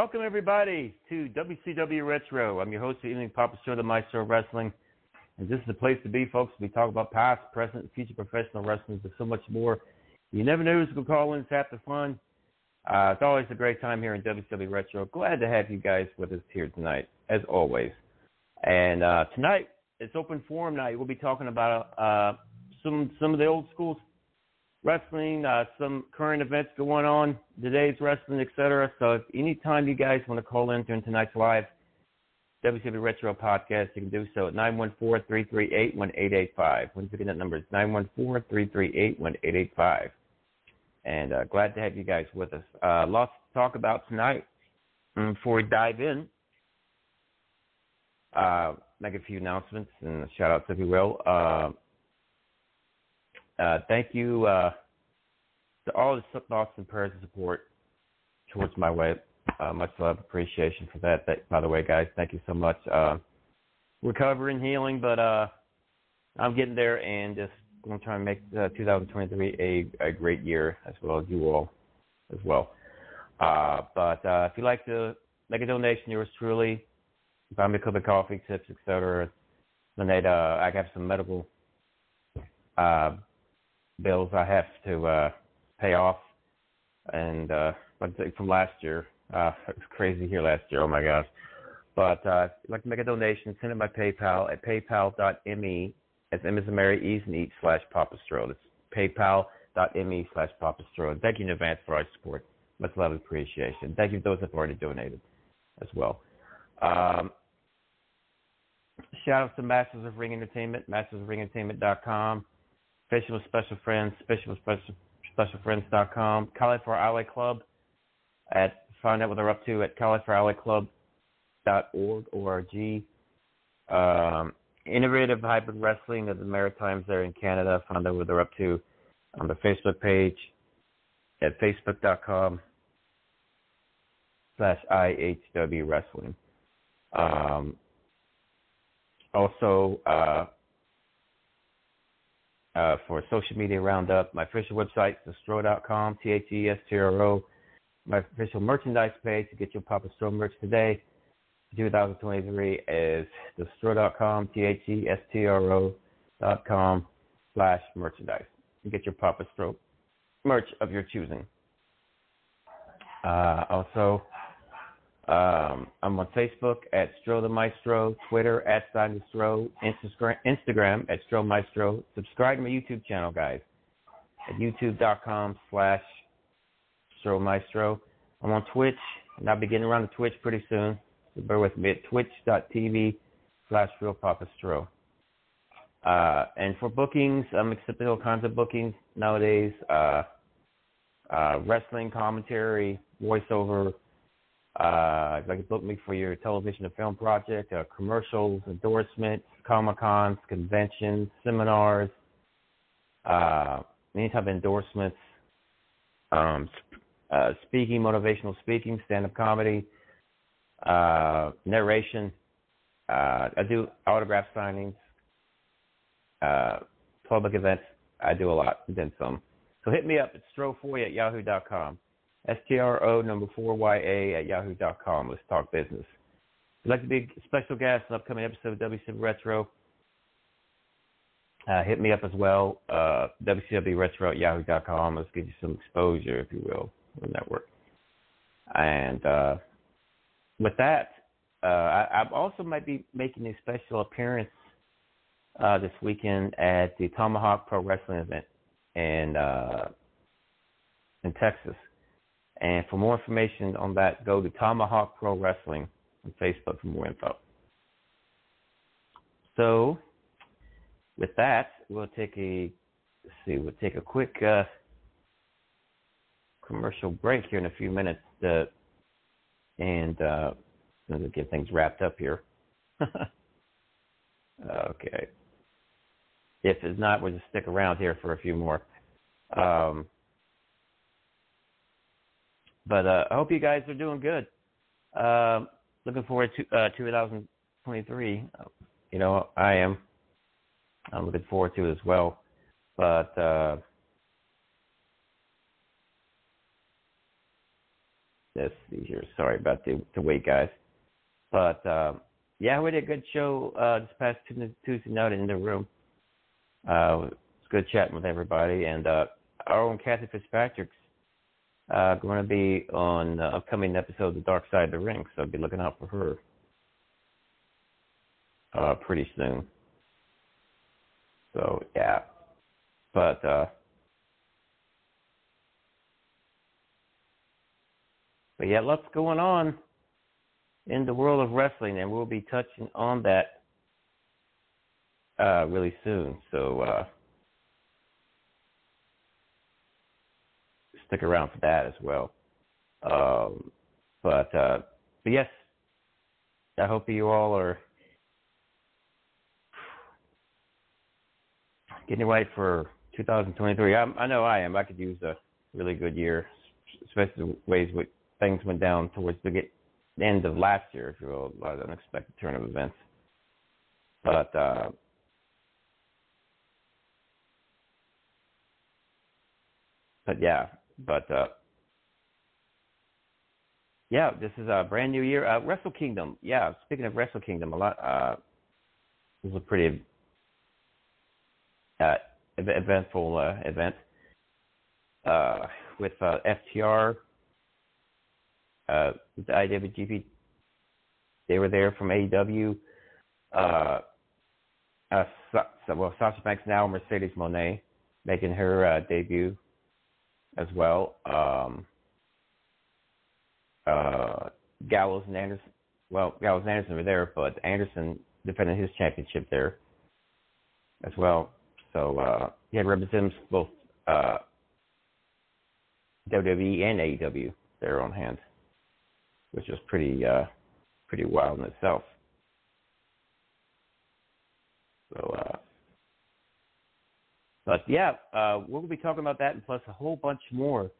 Welcome, everybody, to WCW Retro. I'm your host, the evening Papa Stro, the Maestro Wrestling. And this is the place to be, folks. We talk about past, present, future professional wrestling, but so much more. You never know who's going to call in. It's half the fun. Uh, it's always a great time here in WCW Retro. Glad to have you guys with us here tonight, as always. And uh, tonight, it's open forum night. We'll be talking about uh, some some of the old school wrestling, uh, some current events going on, today's wrestling, etc. So if anytime you guys want to call in during tonight's live WCW Retro podcast, you can do so at 914-338-1885. Once again, that number is 914-338-1885. And uh, glad to have you guys with us. Uh, lots to talk about tonight. And before we dive in, uh, make a few announcements and shout outs, if you will. Uh, thank you uh, to all the thoughts and prayers and support towards my way. Uh, much love, appreciation for that. that. By the way, guys, thank you so much. Uh, recovering, healing, but uh, I'm getting there and just going to try and make uh, 2023 a, a great year as well as you all as well. Uh, but uh, if you'd like to make a donation, yours truly, buy me a cup of coffee, tips, etc. Donate. I have some medical bills I have to uh, pay off, and uh, from last year, uh, it was crazy here last year. Oh my gosh! But uh, if you'd like to make a donation, send it by PayPal at paypal.me. It's M as in Mary, E's and Eats slash Papa Stro. It's paypal.me slash Papa Stro. Thank you in advance for our support. Much love and appreciation. Thank you to those that have already donated as well. Um, shout out to Masters of Ring Entertainment, mastersofringentertainment.com. Fishing with Special Friends, Fishing with Special, SpecialFriends.com, Cauliflower Alley Club. At find out what they're up to at caulifloweralleyclub.org org. Um, Innovative Hybrid Wrestling of the Maritimes there in Canada. Find out what they're up to on the Facebook page at facebook.com slash IHW Wrestling. Um, also, uh, uh, for social media roundup. My official website, is thestro.com, T H E S T R O. My official merchandise page to get your Papa Stro merch today, 2023, is thestro.com, T H E S T R O dot com slash merchandise. You get your Papa Stro merch of your choosing. Uh, also, um, I'm on Facebook at Stro the Maestro, Twitter at Simon Stro, Instagram at Stro Maestro. Subscribe to my YouTube channel, guys, at youtube.com slash Stro Maestro. I'm on Twitch, and I'll be getting around to Twitch pretty soon. So bear with me at twitch.tv slash Real Papa Stro. Uh, and for bookings, I'm accepting all kinds of bookings nowadays. Uh, uh, wrestling commentary, voiceover, Uh, like book me for your television and film project, uh, commercials, endorsements, comic cons, conventions, seminars, uh, any type of endorsements, um, uh, speaking, motivational speaking, stand-up comedy, uh, narration. Uh, I do autograph signings, uh, public events. I do a lot, then some. So hit me up at stro4 at yahoo.com. S-T-R-O number 4-Y-A at yahoo.com. Let's talk business. You'd like to be a special guest on upcoming episode of WCW Retro, uh, hit me up as well. Uh, WCWRetro at yahoo.com. Let's give you some exposure, if you will, on network. And uh, with that, uh, I, I also might be making a special appearance uh, this weekend at the Tomahawk Pro Wrestling event in uh, in Texas. And for more information on that, go to Tomahawk Pro Wrestling on Facebook for more info. So, with that, we'll take a let's see, we'll take a quick uh, commercial break here in a few minutes, to, and uh, get things wrapped up here. okay. If it's not, we'll just stick around here for a few more. Um, but uh, I hope you guys are doing good. Uh, looking forward to uh, 2023. You know, I am. I'm looking forward to it as well. But uh, let's see here. Sorry about the, the wait, guys. But uh, yeah, we did a good show uh, this past Tuesday night in the room. Uh, it's good chatting with everybody, and uh, our own Kathy Fitzpatrick's uh, going to be on the upcoming episode of The Dark Side of the Ring, so I'd be looking out for her uh, pretty soon. So yeah, but uh, but yeah, lots going on in the world of wrestling, and we'll be touching on that uh, really soon. So. Uh, stick around for that as well. Um, but uh, but yes, I hope you all are getting right for 2023. I, I know I am. I could use a really good year, especially the ways with things went down towards the get, end of last year, if you will, a lot of unexpected turn of events. But uh, but yeah, but uh, yeah, this is a brand new year. Uh, Wrestle Kingdom. Yeah, speaking of Wrestle Kingdom, a lot. Uh, this was a pretty uh, eventful uh, event uh, with uh, FTR, uh, the IWGP. They were there from AEW. Uh, uh, well, Sasha Banks now Mercedes Moné making her uh, debut as well. Um, uh, Gallows and Anderson. Well, Gallows and Anderson were there, but Anderson defended his championship there as well. So uh, he had representatives both uh, WWE and AEW there on hand, which was pretty uh, pretty wild in itself. So uh, but yeah, uh, we'll be talking about that and plus a whole bunch more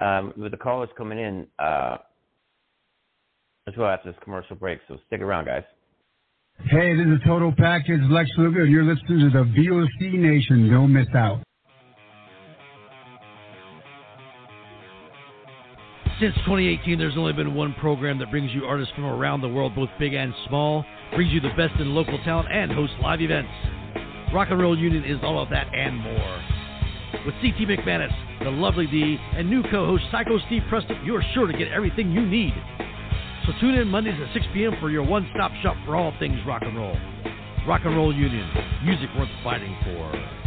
um, with the callers coming in uh, as well after this commercial break. So stick around, guys. Hey, this is Total Package Lex Luger. You're listening to the VOC Nation. Don't miss out. Since 2018, there's only been one program that brings you artists from around the world, both big and small, brings you the best in local talent, and hosts live events. Rock and Roll Union is all of that and more. With CT McManus, the lovely D, and new co-host Psycho Steve Preston, you're sure to get everything you need. So tune in Mondays at 6 p.m. for your one-stop shop for all things rock and roll. Rock and Roll Union, music worth fighting for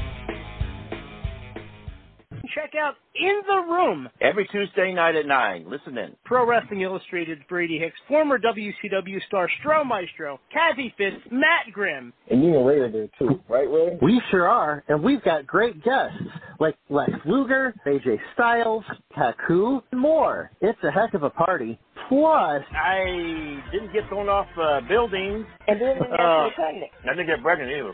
check out In the Room every Tuesday night at 9. Listen in. Pro Wrestling Illustrated's Brady Hicks, former WCW star Stro Maestro, Kathy Fitz, Matt Grimm. And you and Ray are there too, right, Ray? We sure are, and we've got great guests like Lex Luger, AJ Styles, Taku, and more. It's a heck of a party. Plus, I didn't get thrown off uh, buildings. And then when Uh, you're pregnant. I didn't get pregnant either.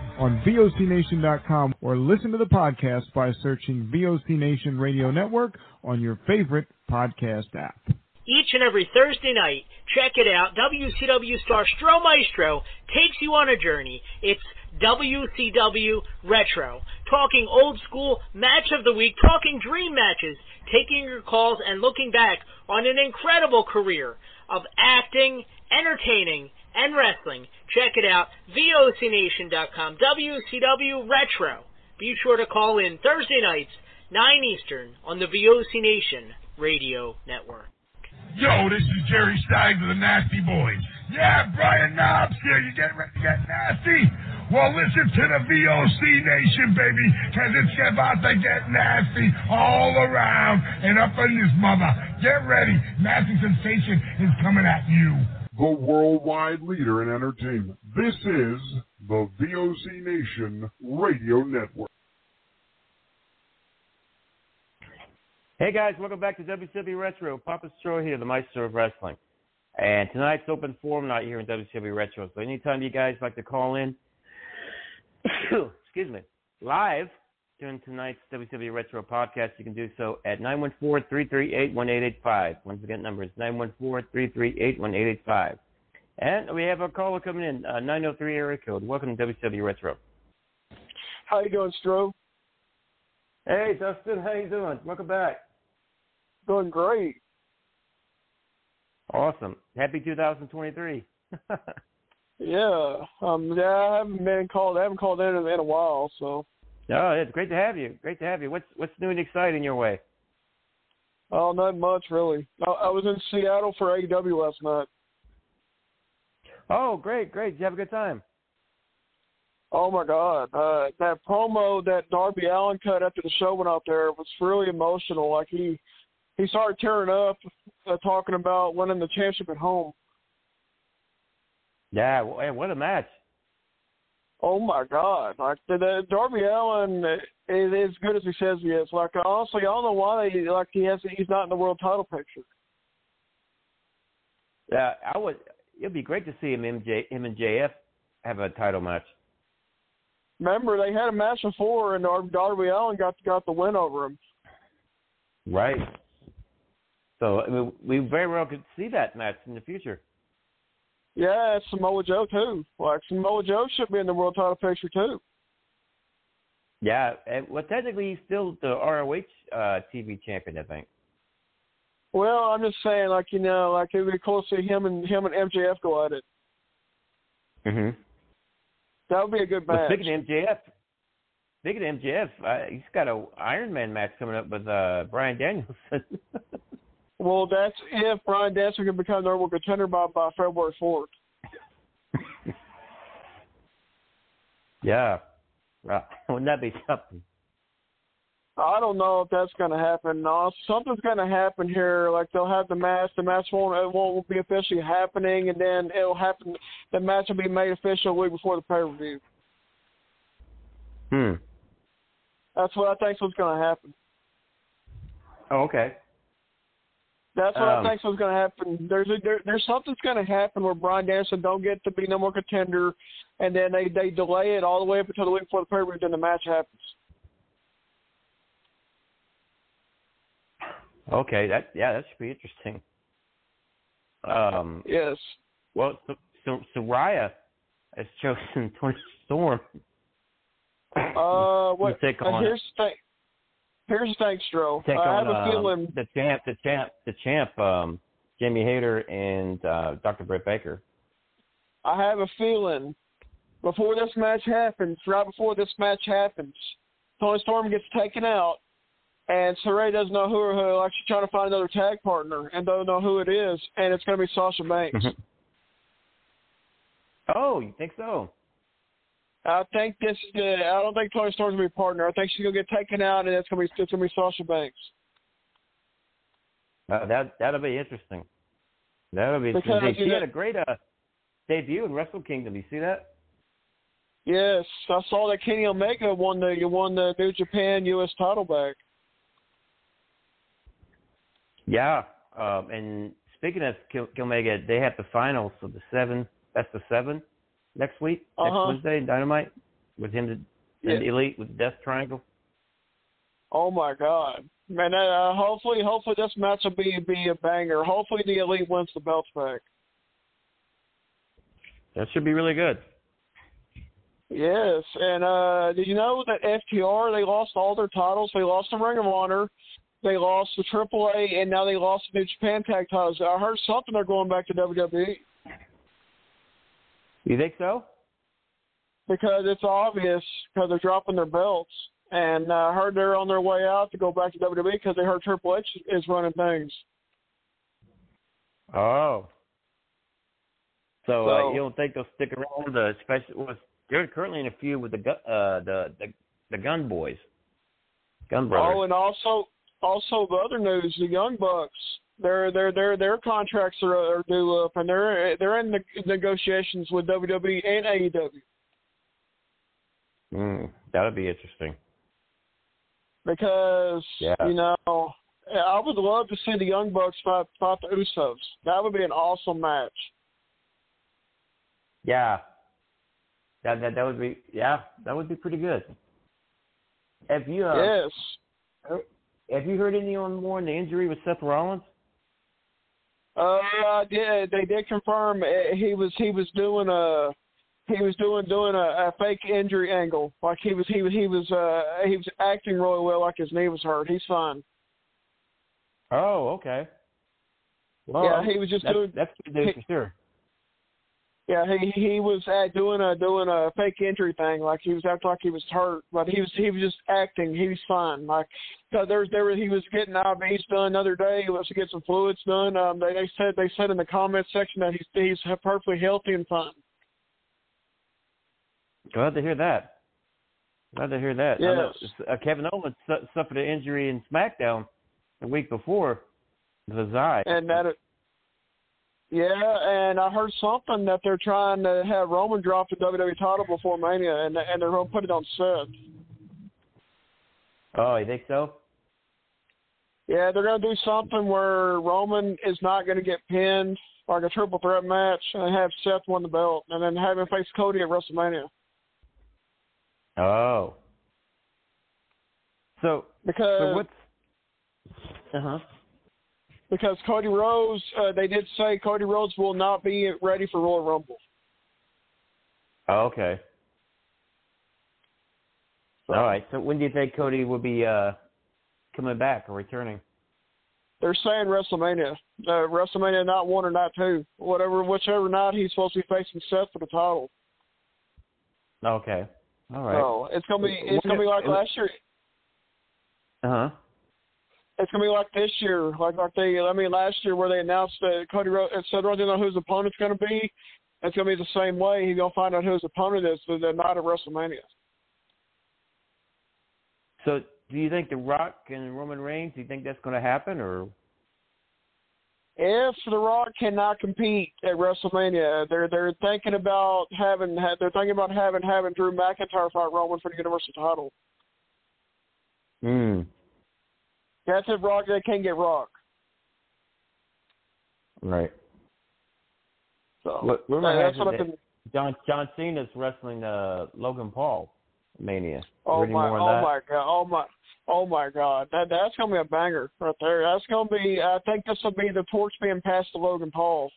on VOCNation.com or listen to the podcast by searching VOC Nation Radio Network on your favorite podcast app. Each and every Thursday night, check it out. WCW star Stro Maestro takes you on a journey. It's WCW Retro. Talking old school match of the week, talking dream matches, taking your calls and looking back on an incredible career of acting, entertaining, and wrestling. Check it out. VOCNation.com. WCW Retro. Be sure to call in Thursday nights, 9 Eastern, on the VOC Nation Radio Network. Yo, this is Jerry Stein of the Nasty Boys. Yeah, Brian Knobbs here. You getting ready to get nasty? Well, listen to the VOC Nation, baby, because it's about to get nasty all around and up in this mother. Get ready. Nasty Sensation is coming at you. The worldwide leader in entertainment. This is the VOC Nation Radio Network. Hey guys, welcome back to WCW Retro. Papa Stro here, the Maestro of Wrestling. And tonight's open forum night here in WCW Retro. So anytime you guys like to call in, excuse me, live during tonight's WCW Retro podcast, you can do so at 914-338-1885. Once again, number is 914-338-1885. And we have a caller coming in, uh, 903 area code. Welcome to WCW Retro. How you doing, Stro? Hey, Dustin, how you doing? Welcome back. Doing great. Awesome. Happy 2023. yeah. Um. Yeah. I haven't been called. I haven't called in in a while. So. Oh, it's great to have you. Great to have you. What's What's new and exciting your way? Oh, not much really. I, I was in Seattle for AEW last night. Oh, great, great. Did you have a good time? Oh my God, uh, that promo that Darby Allin cut after the show went out there was really emotional. Like he he started tearing up, uh, talking about winning the championship at home. Yeah, hey, what a match! Oh my God, like the, the Darby Allin is as good as he says he is. Like honestly, I don't know why they like he has he's not in the world title picture. Yeah, I would. It'd be great to see him MJ him and JF have a title match. Remember, they had a match before, and Darby Allin got got the win over him. Right. So I mean, we very well could see that match in the future. Yeah, Samoa Joe too. Like Samoa Joe should be in the world title picture too. Yeah, and well, technically he's still the ROH uh, TV champion, I think. Well, I'm just saying, like you know, like it'd be cool to see him and him and MJF go at it. Mhm. That would be a good Well, match. speaking of MJF, speaking of MJF, uh, he's got a Iron Man match coming up with uh, Bryan Danielson. Well, that's if Brian Dancer can become number one contender by by February fourth. yeah, right. wouldn't that be something? I don't know if that's going to happen. No, something's going to happen here. Like they'll have the match. The match won't it won't be officially happening, and then it'll happen. The match will be made official a week before the pay per view. Hmm. That's what I think's what's going to happen. Oh, okay. That's what Um, I think's what's going to happen. There's a, there, there's something's going to happen where Bryan Danielson don't get to be no more contender, and then they they delay it all the way up until the week before the pay per view. Then the match happens. Okay, that yeah, that should be interesting. Um, yes. Well, so, so Saraya has chosen Toni Storm. Uh, what? take uh, on here's the thing. Here's the thing, Stro. Take I have a um, feeling. the champ, the champ, the champ, um, Jamie Hayter and uh, Dr. Britt Baker. I have a feeling before this match happens, right before this match happens, Toni Storm gets taken out, and Saraya doesn't know who or who. Like she's trying to find another tag partner and don't know who it is, and it's going to be Sasha Banks. oh, you think so? I think this is the. I don't think Toni Storm's gonna be a partner. I think she's gonna get taken out, and it's gonna be it's gonna be Sasha Banks. Uh, that that'll be interesting. That'll be Because, interesting. She had a great uh, debut in Wrestle Kingdom. You see that? Yes, I saw that Kenny Omega won the you won the New Japan U.S. title back. Yeah. Um, and speaking of Kenny Omega, they have the finals of the seven. That's the seven next week, Uh-huh. next Wednesday, Dynamite, with him and Yeah. the Elite with the Death Triangle. Oh my God, man! Uh, hopefully, hopefully this match will be be a banger. Hopefully the Elite wins the belts back. That should be really good. Yes, and uh did you know that FTR they lost all their titles? They lost the Ring of Honor, they lost the AAA, and now they lost the New Japan Tag titles. I heard something they're going back to WWE You think so? because it's obvious because they're dropping their belts. And uh, I heard they're on their way out to go back to WWE because they heard Triple H is running things. Oh. So, uh, you don't think they'll stick around? The especially was they're currently in a feud with the uh the the the Gun Boys, Gun Brothers. Oh, and also also the other news, the Young Bucks, their their their their contracts are, are due up, and they're they're in the negotiations with WWE and AEW Mm, that'll be interesting. because Yeah. you know I would love to see the Young Bucks fight fight the Usos. That would be an awesome match. Yeah. That that that would be yeah that would be pretty good. Have you uh, yes. have you heard any on more on the injury with Seth Rollins? Uh, I did. They did confirm uh, he was he was doing a he was doing doing a, a fake injury angle. Like he was he was he was uh he was acting really well. Like his knee was hurt. He's fine. Oh, okay. Well, Yeah, he was just that's, doing- That's good news for sure. Yeah, he he was uh, doing a doing a fake injury thing. Like he was acting like he was hurt, but he was he was just acting. He was fine. Like so there's there was, he was getting IVs done the other day. He was to get some fluids done. Um, they they said they said in the comment section that he's he's perfectly healthy and fine. Glad to hear that. Glad to hear that. I know, Yes. uh, Kevin Owens su- suffered an injury in SmackDown the week before the Zai. And that, yeah, and I heard something that they're trying to have Roman drop the WWE title before Mania, and and they're going to put it on Seth. Oh, you think so? Yeah, they're going to do something where Roman is not going to get pinned, like a triple threat match, and have Seth win the belt, and then have him face Cody at WrestleMania. Oh. So, Because so what's uh huh? Because Cody Rhodes, uh, they did say Cody Rhodes will not be ready for Royal Rumble. Oh, okay. All right. So when do you think Cody will be uh coming back or returning? They're saying WrestleMania, uh, WrestleMania not one or not two, whatever, whichever night he's supposed to be facing Seth for the title. Okay. All right. So it's gonna be it's When- gonna be like last year. Uh huh. It's gonna be like this year, like like they. I mean, last year where they announced that Cody Rhodes instead of know who his opponent's gonna be, it's gonna be the same way. He's gonna find out who his opponent is for the night of WrestleMania. So do you think The Rock and Roman Reigns? Do you think that's going to happen or? If The Rock cannot compete at WrestleMania, they're they're thinking about having they're thinking about having having Drew McIntyre fight Roman for the Universal title. Hmm. That's if Rock they can't get Rock. Right. So Look, that's what that been. John John Cena's wrestling uh Logan Paul Mania. Oh my! Oh that? my God! Oh my! Oh my God! That that's gonna be a banger right there. That's gonna be. I think this will be the torch being passed to Logan Paul.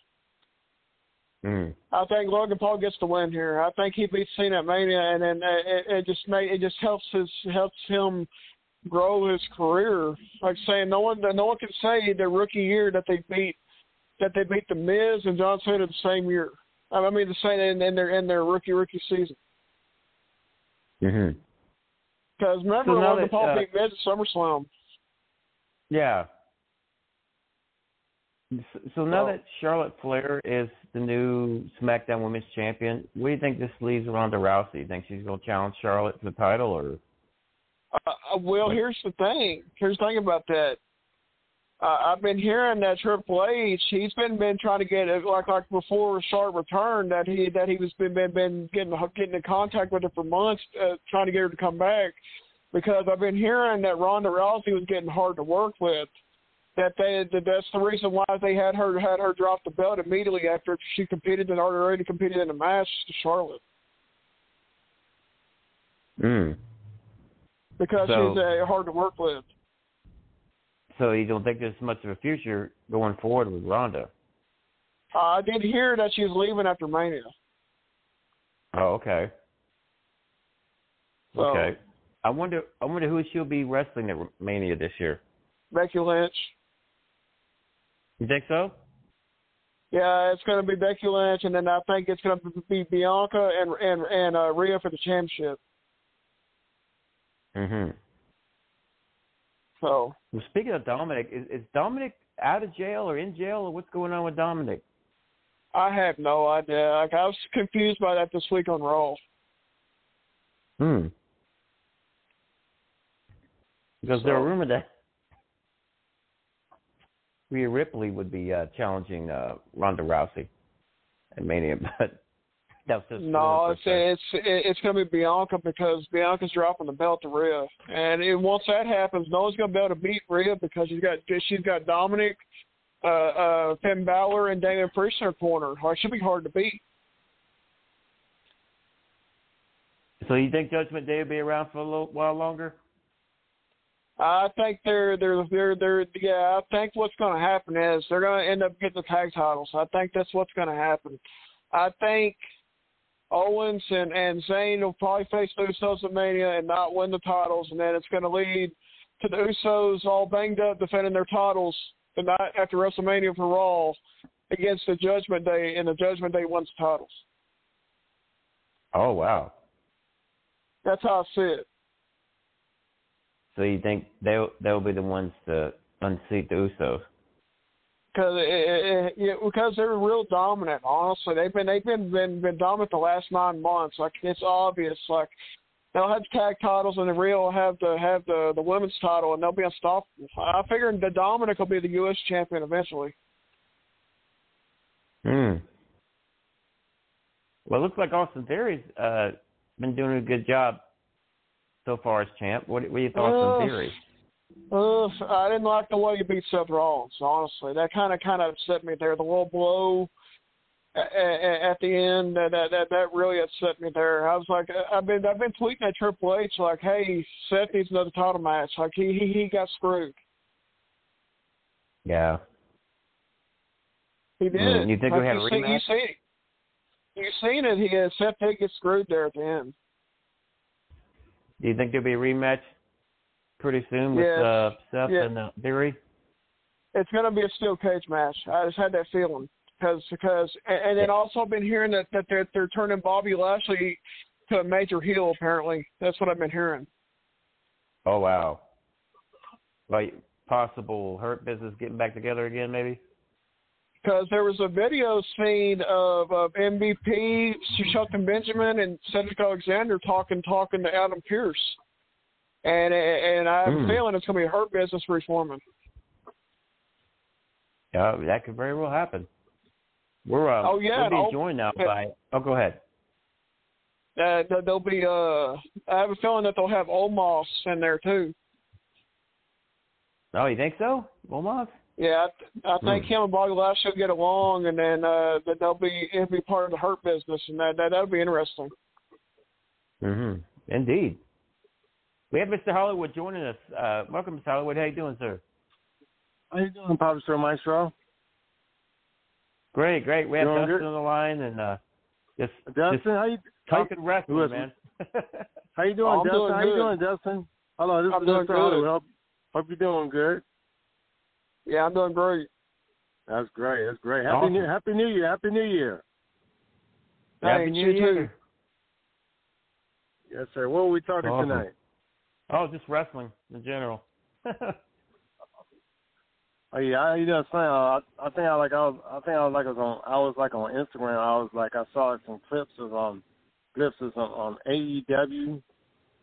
Hmm. I think Logan Paul gets the win here. I think he beats Cena at Mania, and then it, it just may it just helps his helps him grow his career. Like saying no one no one can say their rookie year that they beat that they beat the Miz and John Cena the same year. I mean the same in, in their in their rookie rookie season. Mhm. Because remember So when the that, Paul uh, beat Miz at SummerSlam. Yeah. S- So now Well- that Charlotte Flair is the new SmackDown Women's Champion, what do you think this leaves Ronda Rousey? You think she's going to challenge Charlotte for the title, or Uh, uh, well, here's the thing. Here's the thing about that. Uh, I've been hearing that Triple H, he's been been trying to get it like like before Charlotte returned that he that he was been been, been getting getting in contact with her for months, uh, trying to get her to come back. Because I've been hearing that Ronda Rousey was getting hard to work with. That they that that's the reason why they had her had her drop the belt immediately after she competed and already competed in the match to Charlotte mm. Because So- she's uh, hard to work with. so you don't think there's much of a future going forward with Ronda? Uh, I did hear that she's leaving after Mania. Oh, okay. So, Okay. I wonder. I wonder who she'll be wrestling at Mania this year. Becky Lynch. You think so? Yeah, it's going to be Becky Lynch, and then I think it's going to be Bianca and and and uh, Rhea for the championship. Mhm. So Well, speaking of Dominic, is, is Dominic out of jail or in jail, or what's going on with Dominic? I have no idea. Like I was confused by that this week on Raw. Hmm. Because there So- were rumor that Rhea Ripley would be uh, challenging uh, Ronda Rousey at Mania, but that was No, it's it's it's going to be Bianca because Bianca's dropping the belt to Rhea, and it, once that happens, no one's going to be able to beat Rhea because she's got she's got Dominic, uh, uh, Finn Balor, and Damian Priest in her corner. Like she'll be hard to beat. So you think Judgment Day will be around for a little while longer? I think they're they're they're they're yeah. I think what's going to happen is they're going to end up getting the tag titles. I think that's what's going to happen. I think Owens and and Zayn will probably face the Usos at Mania and not win the titles, and then it's going to lead to the Usos all banged up defending their titles the night after WrestleMania for Raw against the Judgment Day, and the Judgment Day wins the titles. Oh wow! That's how I see it. So you think they'll they'll be the ones to unseat the Usos? Because it, it, it, because they're real dominant. Honestly, they've been they've been, been been dominant the last nine months. Like it's obvious. Like they'll have tag titles, and the Real will have the have the the women's title, and they'll be unstoppable. I figure the Dominic will be the U.S. champion eventually. Hmm. Well, it looks like Austin Theory's uh, been doing a good job so far as champ. What, what are your thoughts on Uh, Theory? Uh, I didn't like the way he beat Seth Rollins. Honestly, that kind of kind of upset me there. The little blow at, at the end that, that that that really upset me there. I was like, I've been I've been tweeting at Triple H like, hey, Seth needs another title match. Like he he, he got screwed. Yeah. He did. Mm, you think like, we you a see- You seen it. You seen it? He had Seth did get screwed there at the end. Do you think there'll be a rematch pretty soon with Yes. uh, Seth Yeah. and uh, Theory? It's going to be a steel cage match. I just had that feeling because because and, and then also I've been hearing that that they're they're turning Bobby Lashley to a major heel. Apparently, that's what I've been hearing. Oh wow. Like possible hurt business getting back together again, maybe. Because there was a video scene of, of MVP, Shelton Benjamin, and Cedric Alexander talking talking to Adam Pearce, and and I have Hmm. a feeling it's going to be a hurt business for his Yeah, that could very well happen. We're um, Oh, yeah, we're and joined now by. Oh, go ahead. Uh, they'll be. Uh, I have a feeling that they'll have Omos in there too. Oh, you think so, Omos? Yeah, I, I think Hmm. him and Bobby Lashley will get along, and then uh, that they'll be it'll be part of the Hurt business, and that that that'll be interesting. Mm-hmm. Indeed. We have Mr. Hollywood joining us. Uh, welcome, Mr. Hollywood. How you doing, sir? How you doing, Papa Star Maestro? Great, great. We have Doing Dustin good. on the line and uh, just Dustin, just how you talking wrestling, Listen. man. how you doing, I'm Dustin? doing how you doing, Dustin? Hello, this I'm is doing Mr. Hollywood. good. Hope, hope you're doing good. Yeah, I'm doing great. That's great. That's great. Happy Awesome. New Happy New Year. Happy New Year. Happy Thanks, New Year. too. Yes, sir. What are we talking Awesome. tonight? Oh, just wrestling in general. Oh yeah, you know, what I'm saying, I, I think I like I was, I think I was like I was on, I was like on Instagram. I was like I saw some clips of um, glimpses on, on AEW.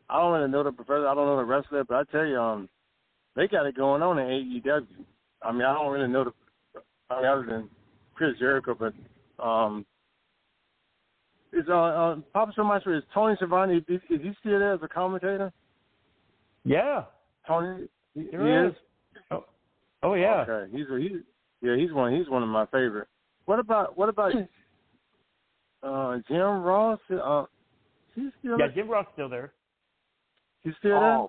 I don't really know the professor. I don't know the wrestler, but I tell you, um, they got it going on in AEW. I mean, I don't really know the, I mean, other than Chris Jericho, but um, is uh, uh Papa Stro is Tony Schiavone? Is he still there as a commentator? Yeah. Tony, he, he There is. is. Oh, oh yeah. Okay, he's a, he's yeah he's one he's one of my favorite. What about what about uh Jim Ross? Uh, he's still Yeah, Jim Ross still there. he's still there. Um,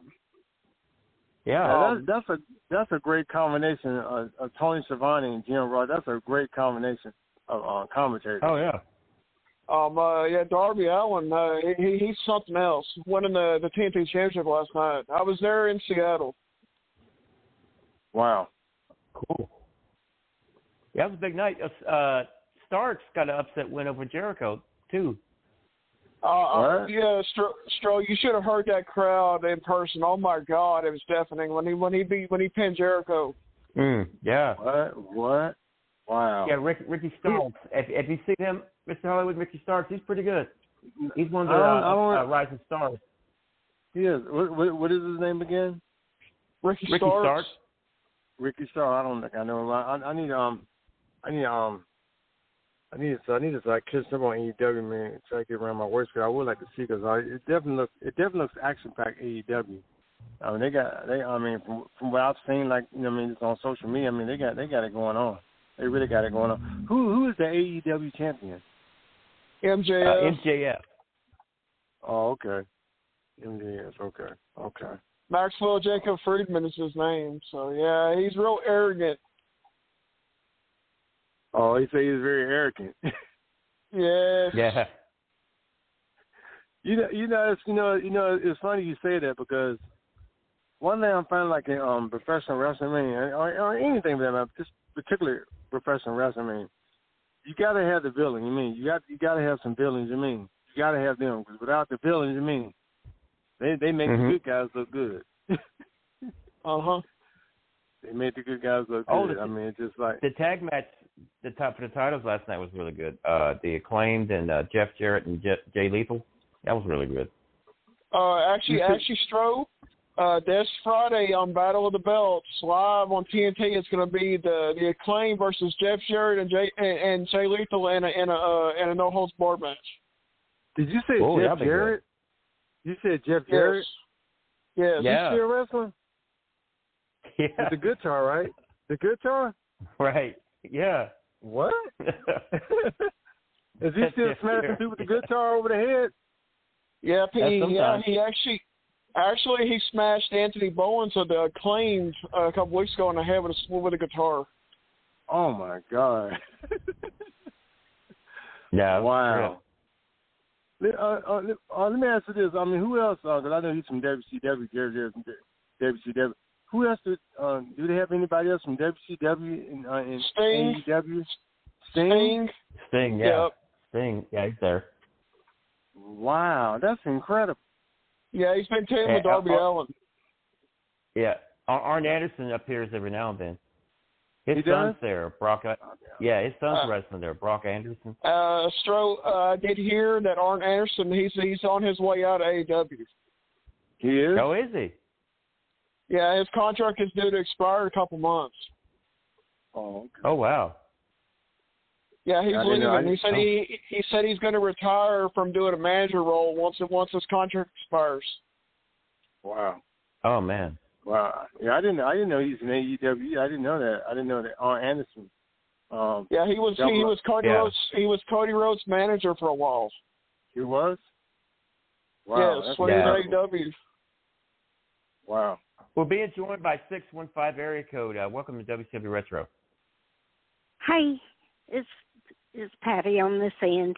Yeah. Yeah, that's, that's a that's a great combination of, of Tony Schiavone and Jim Ross. That's a great combination of uh, commentators. oh yeah. Um, uh, yeah, Darby Allin, uh, he he's something else. Winning the the TNT Championship last night. I was there in Seattle. Wow. Cool. Yeah, it was a big night. Uh, Starks got an upset win over Jericho too. Uh, uh, What? yeah, Stro, Stro, you should have heard that crowd in person. Oh my God, it was deafening when he when he beat when he pinned Jericho. Mm, yeah. What? What? Wow. Yeah, Rick, Ricky Starks. If, if you see him, Mr. Hollywood, Ricky Starks, he's pretty good. He's one of the I uh, don't- I don't- uh, rising stars. He is. What, what, what is his name again? Ricky, Ricky Starks. Starks. Ricky Starks. I don't think I know him. I, I need um, I need um, I need so I need to like catch up on AEW man. Try to get around my work schedule. I would like to see because it definitely looks it definitely looks action packed AEW. I mean they got they I mean from from what I've seen like you know I mean it's on social media. I mean they got they got it going on. They really got it going on. Who who is the AEW champion? Uh, MJF. MJF. Oh okay. MJF. Okay. Okay. Maxwell Jacob Friedman is his name. So yeah, he's real arrogant. Oh, he said he's very arrogant. Yes. Yeah. You know, you know, it's, you know, you know, it's funny you say that because one thing I'm finding like in um professional wrestling, I or, or anything that matter, just particularly professional wrestling, I mean, you got to have the villain. You mean you got you got to have some villains. You mean you got to have them because without the villains, you mean they they make Mhm. the good guys look good. Uh huh. they made the good guys look good. Oh, the- I mean, it's just like The tag match, the top for the titles last night was really good. Uh, the acclaimed and uh, Jeff Jarrett and Je- Jay Lethal. That was really good. Uh, actually, actually, Stro, uh, this Friday on Battle of the Belts live on TNT, it's going to be the the acclaim versus Jeff Jarrett and Jay and, and Jay Lethal in a in a uh, in a no holds barred match. Did you say Oh, Jeff that'd good. Jarrett? You said Jeff Jarrett. Yes. Yes. Yeah. He's still wrestling Yeah. with the guitar, right? The guitar. Right. Yeah. What? Is he still Jeff smashing Jarrett. people with the guitar over the head? Yeah, Yeah, he, yeah, sometimes. he actually actually he smashed Anthony Bowens of the acclaimed uh, a couple weeks ago in the head with a with a guitar. Oh my god! Yeah. wow. Let, uh, uh, uh, let me ask you this. I mean, who else? Because I know he's from WCW, Jerry Jarrett WCW. Who else? Do, uh, do they have anybody else from WCW and uh, in Sting. AEW? Sting. Sting. Yeah. Yep. Sting. Yeah, he's there. Wow, that's incredible. Yeah, he's been teaming with Yeah, Darby uh, Allin. Yeah. Ar- Arn Anderson appears every now and then. His He son's does? there. Brock. Yeah, his son's Uh, wrestling there. Brock Anderson. Uh, Stro, uh, I did hear that Arn Anderson he's he's on his way out of AEW. He is. Oh, is he? Yeah, his contract is due to expire in a couple months. Oh, okay. Oh, wow. Yeah, he's I didn't leaving. know. I he didn't said he he said he's going to retire from doing a manager role once it once his contract expires. wow. Oh man. Wow. Yeah, I didn't. I didn't know he's in AEW. I didn't know that. I didn't know that Arn Anderson. Um, Yeah, he was Double he was Cody Yeah. Rhodes he was Cody Rhodes' manager for a while. he was. Wow. yes, that's when he was AEW. Wow. We're being joined by six one five area code. Uh, welcome to WCW Retro. Hi, it's it's Patty on this end.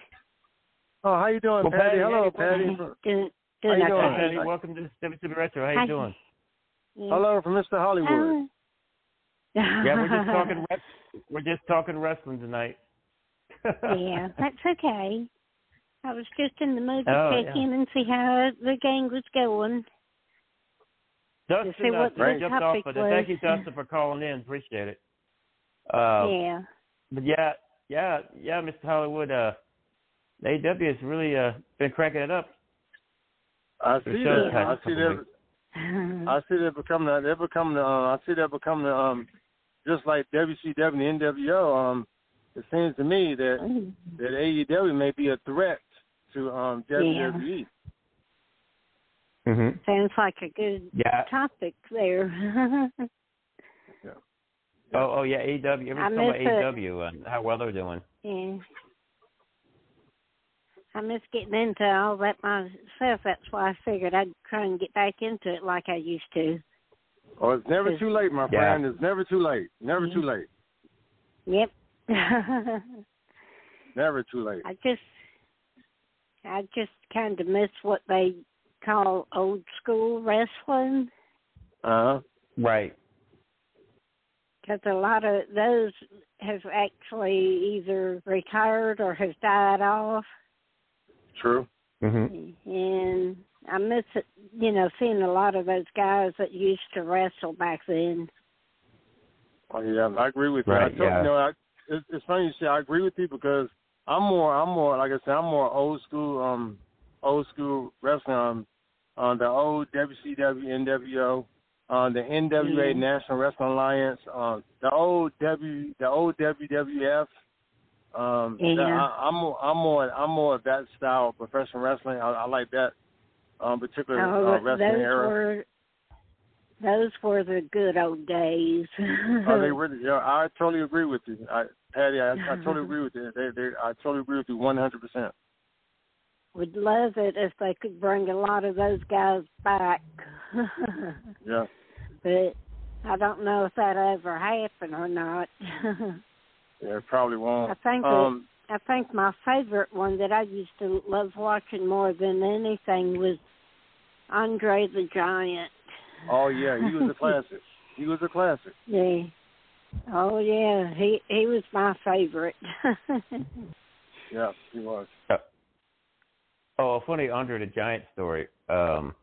Oh, how you doing, Well, Patty? Patty, Hello, hey, Patty. Doing Doing How you doing, okay. Patty? Welcome to WCW Retro. How Hi. you doing? Yeah. Hello from Mr. Hollywood. Yeah, we're just talking. wres- We're just talking wrestling tonight. yeah, that's okay. I was just in the mood to Oh, check yeah. in and see how the game was going. Dustin see uh, what the jumped off, topic but was. thank you, Dustin, for calling in. Appreciate it. Uh, yeah. But yeah, yeah, yeah, Mr. Hollywood. Uh, the AEW has really uh been cracking it up. I see that. I see that. I see they're becoming. the- They're becoming. the, Uh, I see they're becoming the, um, just like WCW and NWO. Um, it seems to me that that AEW may be a threat to um. WWE. Mm-hmm. Sounds like a good Yeah. topic there. Oh, oh yeah, AW. Every I time about miss it. AEW and how well they're doing. yeah. I miss getting into all that myself. That's why I figured I'd try and get back into it like I used to. Oh, it's never too late, my Yeah. friend. It's never too late. Never too late. Yep. Never too late. I just, I just kind of miss what they call old school wrestling Uh huh. Right. Because a lot of those have actually either retired or have died off, True. Mm-hmm. and I miss it. You know, seeing a lot of those guys that used to wrestle back then. Oh yeah, I agree with you. Right, I told, yeah. You know, I, it's, it's funny you say I agree with you because I'm more, I'm more, like I said, I'm more old school, um, old school wrestling. Um, uh, the old WCW, NWO, uh, the NWA Yeah. National Wrestling Alliance, uh, the old W, the old WWF. Um, Yeah. that- I, I'm more, I'm more, I'm more of that style of professional wrestling. I, I like that, um, particular Oh, uh, wrestling those era. were those were the good old days. Oh, they really. Yeah, I totally agree with you, I, Patty. I, I totally agree with you. They, they, I totally agree with you one hundred percent. Would love it if they could bring a lot of those guys back. Yeah. but I don't know if that'll ever happen or not. Yeah, it probably won't. I think Um, that, I think my favorite one that I used to love watching more than anything was Andre the Giant. oh yeah, he was a classic. He was a classic. Yeah. Oh yeah, he he was my favorite. Yeah, he was. Oh, a funny Andre the Giant story. Um,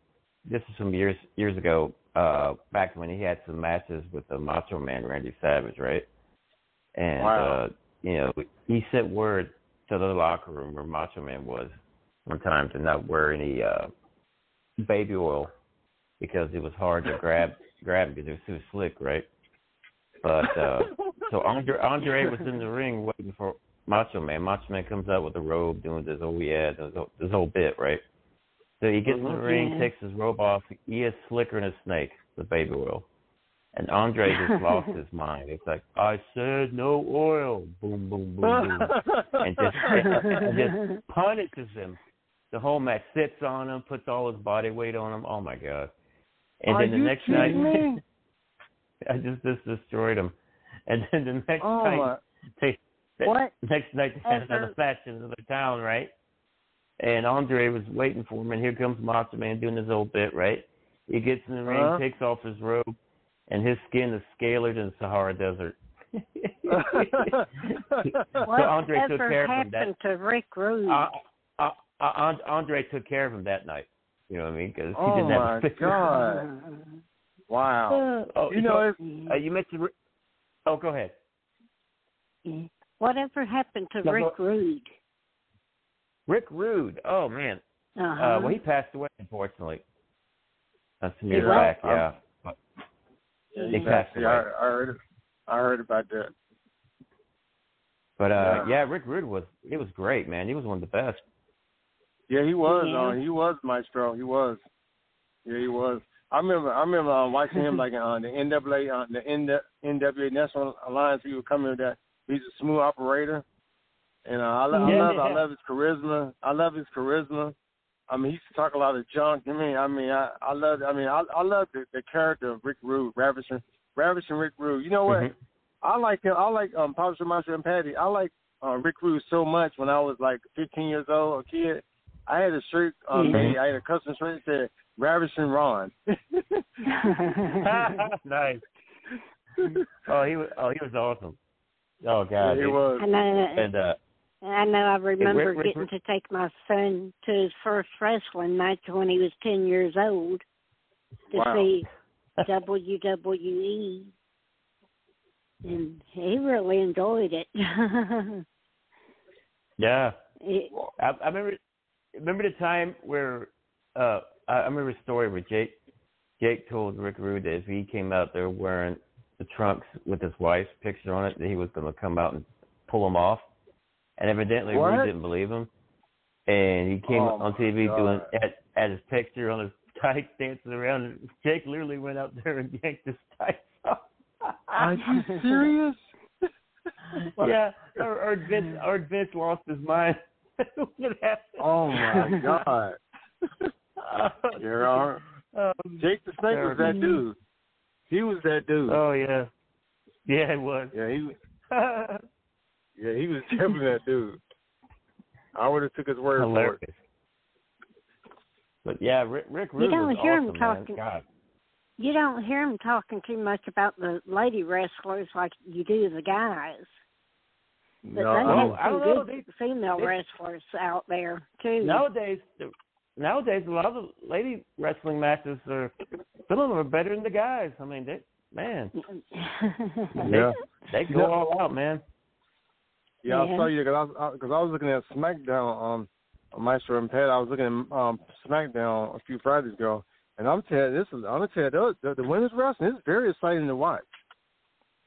this is some years years ago. Uh, back when he had some matches with the Macho Man Randy Savage, right? And Wow. uh, you know, he sent word to the locker room where Macho Man was one time to not wear any uh baby oil because it was hard to grab grab because it was too slick, right? But uh so Andre Andre was in the ring waiting for Macho Man. Macho Man comes out with a robe, doing this oh yeah, this whole, this whole bit, right? So he gets in the Mhm. ring, takes his robe off. He is slicker than a snake with baby oil. And Andre just lost his mind. It's like, I said no oil. Boom, boom, boom, boom. and just and just punishes him. The whole match sits on him, puts all his body weight on him. Oh my god! And Are then the next night, me? I just just destroyed him. And then the next Oh night, they, they- What next night they had ever- another match in another town, right? And Andre was waiting for him, and here comes Macho Man doing his old bit, right? He gets in the ring, Uh-huh. takes off his robe, and his skin is scaler than the Sahara Desert. so Andre took Whatever care of him that happened to Rick Rude? uh, uh, uh, Andre took care of him that night. You know what I mean? Because he Oh, didn't have my a figure. God. Wow. Oh, You know, so, uh, you mentioned. Oh, go ahead. Whatever happened to No, Rick go- Rude? Rick Rude. Oh man. Uh-huh. Uh, well, he passed away, unfortunately. That's some years Yeah, back. I'm- Yeah. But Yeah, he passed away. Yeah, I, I heard. I heard about that. But uh, Yeah. yeah, Rick Rude was he was great, man. He was one of the best. Yeah, he was. Yeah. Uh, he was Maestro. He was. Yeah, he was. I remember. I remember um, watching him like on the NWA, uh, the N- NWA National Alliance. He would come in with that. He's a smooth operator, and uh, I, lo- Yeah, I love. I love his charisma. I love his charisma. I mean, he used to talk a lot of junk. I mean, I mean, I, I love. I mean, I, I love the, the character of Rick Rude, Ravishing, Ravishing Rick Rude. You know what? Mhm. I like him. I like um, Papa Master and Patty. I like uh, Rick Rude so much when I was like 15 years old, a kid. I had a shirt on Mhm. me. I had a custom shirt that said Ravishing Ron. nice. Oh, he was. Oh, he was awesome. Oh God, Yeah, he was. I know. And uh, I know. I remember Rick- Rick- getting to take my son to his first wrestling match when he was ten years old to Wow. see WWE, and he really enjoyed it. yeah. it I, I remember. Remember the time where uh, I I remember a story where Jake Jake told Rick Rude that if he came out there wearing the trunks with his wife's picture on it, that he was going to come out and pull them off. And evidently, What? Rude didn't believe him. And he came Oh, on TV God. doing at, at his picture on his tights, dancing around. And Jake literally went out there and yanked his tights off. Are you serious? yeah, or, or Vince, or Vince lost his mind. what happened? Oh my God. You're all- Um, Jake the Snake was that dude. He was that dude. Oh yeah, yeah, it was. Yeah, he was. Yeah, he was definitely that dude. I would have took his word Hilarious. for it. But yeah, Rick, Rick You Rude don't was hear awesome, him talking- God. you don't hear him talking too much about the lady wrestlers like you do the guys. But No, they I have don't- I don't know, good female they- wrestlers out there too. Nowadays, nowadays, a lot of the lady wrestling matches are some of them are better than the guys. I mean, they man, they, Yeah. they go all out, man. Yeah, Yeah. I saw you because I, was- because I was looking at SmackDown um, on Maestro and Pat. I was looking at um, SmackDown a few Fridays ago, and I'm telling this is I'm gonna tell you the, the women's wrestling is very exciting to watch.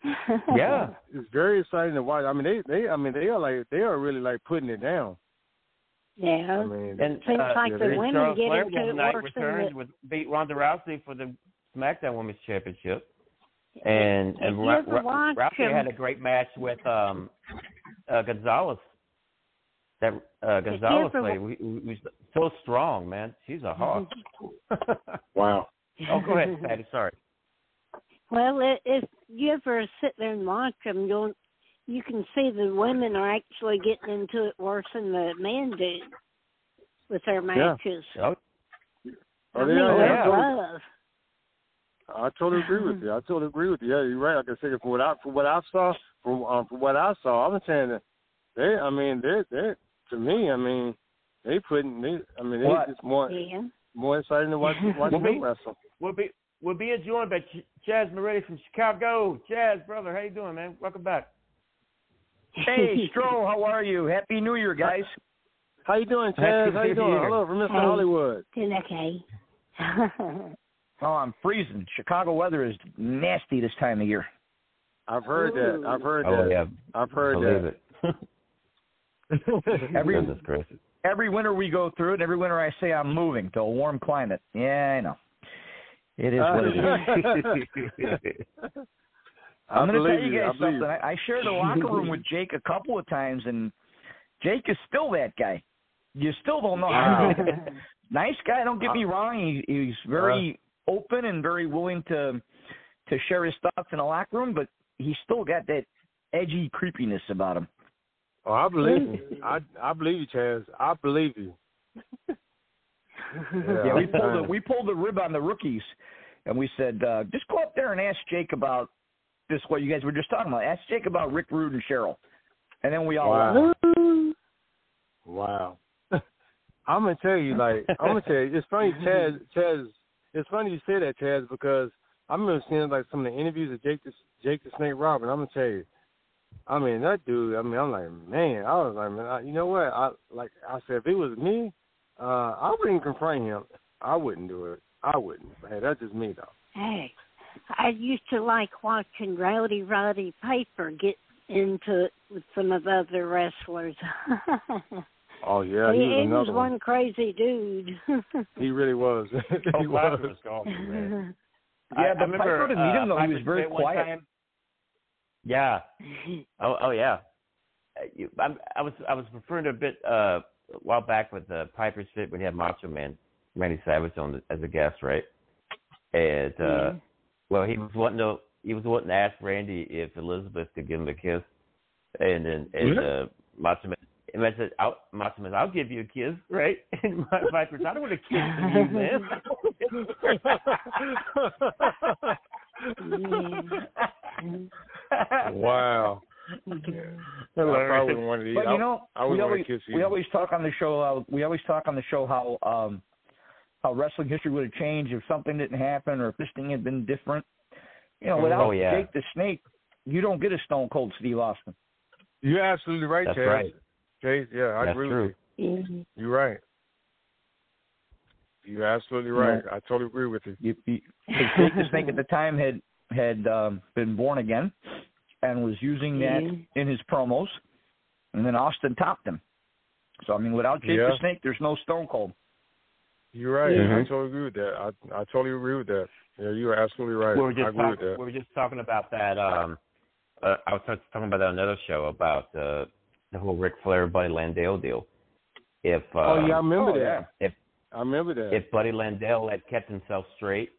Yeah, It's very exciting to watch. I mean, they they I mean they are like they are really like putting it down. Yeah. I mean, and Seems uh, like the and women Charlotte get Flair into the other it night worse than returned the- with beat Ronda Rousey for the SmackDown Women's Championship, and If and you Ra- Ra- Rousey them- had a great match with um uh, Gonzalez. That uh, Gonzalez lady, we, we, we, so strong, man. She's a hawk. wow. oh, go ahead, Patty. Sorry. Well, i- if you ever sit there and watch them, you'll you can see the women are actually getting into it worse than the men do with their matches. Oh, Oh, I mean, are, yeah. rough. I totally agree with you. I totally agree with you. Yeah, you're right. Like I said, from what I from what I saw, from um, from what I saw, I'm saying that they. I mean, they they to me. I mean, they putting. They, I mean, they, What? it's more Yeah. more exciting to watch watch Well, them me- wrestle. We'll be we'll be joined by Ch- Chaz Moretti from Chicago. Chaz, brother, how you doing, man? Welcome back. Hey, Stroll, how are you? Happy New Year, guys. How you doing, Happy Chaz? How you doing? Year. Hello from Mr. Hey. Hollywood. Doing okay. Oh, I'm freezing. Chicago weather is nasty this time of year. I've heard that. I've heard Oh that. yeah, I've heard believe that. it. Every Goodness gracious. every winter we go through it, and every winter I say I'm moving to a warm climate. Yeah, I know. It is what it is. I I'm going to tell you you. I guys something. I, I shared a locker room with Jake a couple of times, and Jake is still that guy. You still don't know how to take it. Nice guy, don't get me wrong. He, he's very open and very willing to to share his thoughts in a locker room, but he's still got that edgy creepiness about him. Oh, I believe you. I I believe you, Chaz. I believe you. Yeah, we pulled the, we pulled the rib on the rookies, and we said, uh, just go up there and ask Jake about this. What you guys were just talking about. Ask Jake about Rick Rude and Cheryl, and then we all Wow. Wow. I'm gonna tell you, like, I'm gonna tell you, it's funny, Chaz. Chaz, it's funny you say that, Chaz, because I remember seeing like some of the interviews of Jake the Jake the Snake Robin. I'm gonna tell you, I mean that dude. I mean, I'm like, man, I was like, man, I, you know what? I like, I said, if it was me, uh, I wouldn't confront him. I wouldn't do it. I wouldn't. Hey, that's just me though. Hey, I used to like watching Rowdy Roddy Piper get into it with some of the other wrestlers. Oh yeah, he, he was was one. one crazy dude. He really was. Oh, he Piper was. was awesome, man. Yeah, I- I but remember, Piper to meet him uh, though, he was very quiet. time- Yeah. Oh, oh yeah. Uh, you- I'm, I was I was referring to a bit uh, a while back with uh, Piper's Pit when he had Macho Man Randy Savage on the, as a guest, right? And uh, Yeah. Well, he was wanting to he was wanting to ask Randy if Elizabeth could give him a kiss, and then and Yeah. uh, Macho Man And I said, I'll, Macho says, I'll give you a kiss, right? And my wife I don't want a kiss you, man. wow. I probably wouldn't want to eat. But you know, I, I we always to kiss you. we always talk on the show. Uh, we always talk on the show how um how wrestling history would have changed if something didn't happen or if this thing had been different. You know, without Oh, yeah. Jake the Snake, you don't get a Stone Cold Steve Austin. You're absolutely right, That's Chaz. right. Chaz, yeah, I That's agree true. with you. You're right. You're absolutely right. I totally agree with you. You, you, 'cause Jake the Snake at the time had had um, been born again and was using that Mhm. in his promos, and then Austin topped him. So I mean, without Jake Yeah. the Snake, there's no Stone Cold. You're right. I Mhm. totally agree with that. I I totally agree with that. Yeah, you are absolutely right. we were I just agree talk, with that. we were just talking about that. Um, uh, I was talking about that on another show about uh, the whole Ric Flair Buddy Landel deal. If uh, oh yeah, I remember Oh, that. yeah. if I remember that. if Buddy Landel had kept himself straight,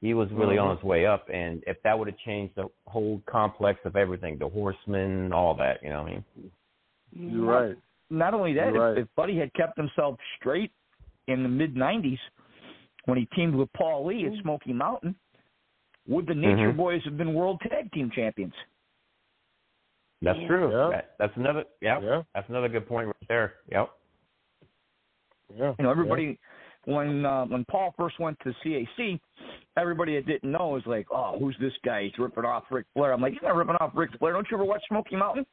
he was really Mhm. on his way up. And if that would have changed the whole complex of everything, the Horsemen, all that, you know what I mean? You're right. Not only that, You're if, right. if Buddy had kept himself straight in the mid '90s when he teamed with Paul Lee at Smoky Mountain, would the Nature Mhm. Boys have been World Tag Team Champions? That's Yeah. true. Yeah. That, that's another. Yeah, Yeah. that's another good point right there. Yep. Yeah. You know, everybody when uh, when Paul first went to CAC, everybody that didn't know was like, "Oh, who's this guy? He's ripping off Ric Flair." I'm like, "He's not ripping off Ric Flair. Don't you ever watch Smoky Mountain?"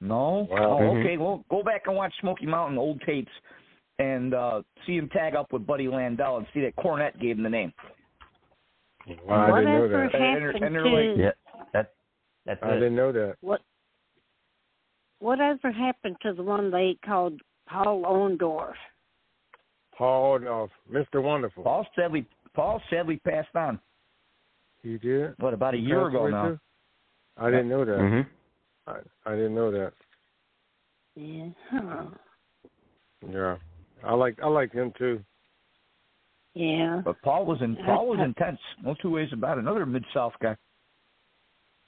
No. Wow. Oh, Mhm. okay. Well, go back and watch Smoky Mountain old tapes and uh see him tag up with Buddy Landel and see that Cornette gave him the name. Yeah. Wow, I didn't know that. And- happened and they're to Yeah. That. That's I it. didn't know that. what? Whatever happened to the one they called Paul Orndorff? Paul Orndorff, Mr. Wonderful. Paul sadly Paul sadly passed on. He did. What about a year ago now? too? I didn't know that. Mhm. I, I didn't know that. Yeah. Huh. Yeah. I like I like him too. Yeah. But Paul was in Paul was intense. No two ways about it. Another mid South guy.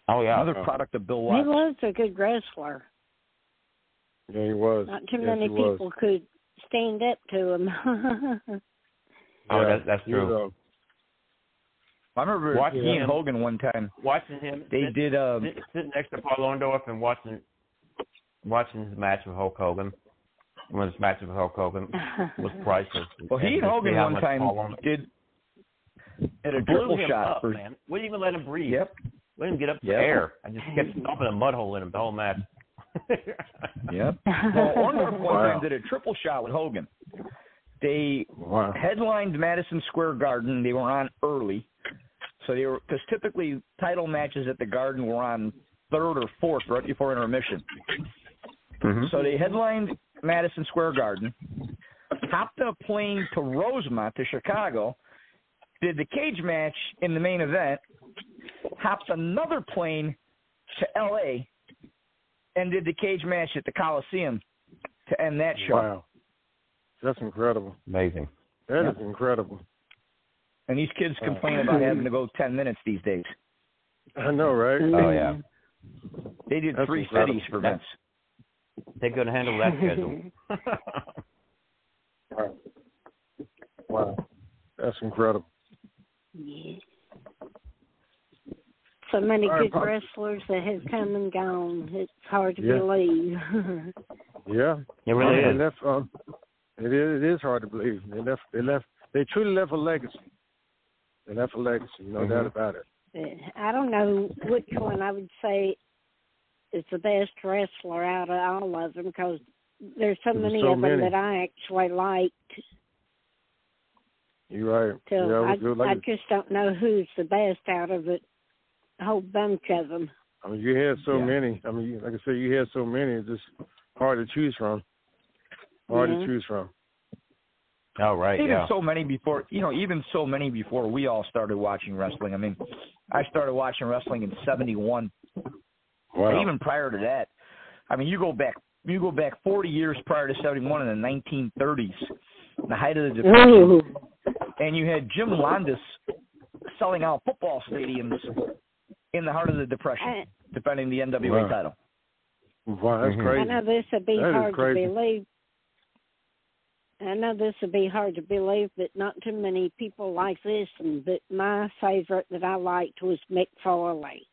Oh yeah. Another product of Bill Watts. He was a good wrestler. Yeah, he was. Not too yes, many he was. people could stand up to him. Oh, that's that's true. I remember Watching he and him- Hogan one time. Watching him. They sit- did uh sit- sitting next to Paul Orndorff and watching watching his match with Hulk Hogan. When his match with Hulk Hogan was priceless. well he and Hogan one time Paul did at a blew triple shot up, for man. Wouldn't even let him breathe. Yep. Wouldn't get up to Yep. air. I just kept stomping a mud hole in him the whole match. Yep. Well Orndorff one Wow. time did a triple shot with Hogan. They wow. headlined Madison Square Garden. They were on early, so they were because typically title matches at the Garden were on third or fourth, right before intermission. Mhm. So they headlined Madison Square Garden, hopped a plane to Rosemont to Chicago, did the cage match in the main event, hopped another plane to L.A. and did the cage match at the Coliseum to end that show. Wow. That's incredible. Amazing. That is Yeah. incredible. And these kids complain about having to go ten minutes these days. I know, right? Oh yeah. They did That's three incredible. cities for Vince. They could handle that schedule. Wow. Wow. That's incredible. Yeah. So many All right, good Pop. wrestlers that have come and gone. It's hard to Yeah. believe. Yeah. It really they is. Left, um, it is. It is hard to believe. They left. They left. They truly left a legacy. They left a legacy. No Mhm. doubt about it. I don't know which one I would say is the best wrestler out of all of them because there's so There's many so of them many. that I actually liked. You're right. So yeah, I, was good. I just don't know who's the best out of it. A whole bunch of them. I mean, you had so Yeah. many. I mean, you- like I said, you had so many. It's just hard to choose from. Hard Mhm. to choose from. Oh right, even yeah. so many before you know even so many before we all started watching wrestling i mean i started watching wrestling in 71 Wow. Even prior to that i mean you go back you go back 40 years prior to 71 in the 1930s the height of the depression Ooh. and you had jim Londos selling out football stadiums in the heart of the depression I- defending the nwa Wow. title Wow, that's Mhm. I know this would be That is hard to believe. I know this would be hard to believe, but not too many people like this. And but my favorite that I liked was Mick Foley.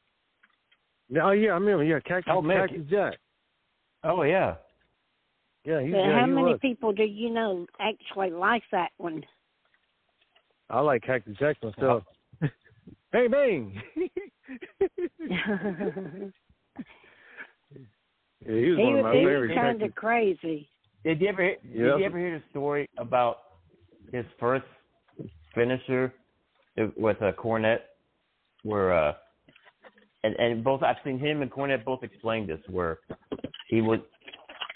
Oh yeah, I remember. Yeah, Cactus, Oh, Mick. Cactus Jack. Oh yeah. Yeah, he's yeah, how he many was. people do you know actually like that one? I like Cactus Jack myself. bang bang. Yeah, he was he one of was, my he favorite was kind Cactus. of crazy. Did you ever hear, Yep. did you ever hear the story about his first finisher with a Cornette, where uh, and and both I've seen him and Cornette both explain this, where he was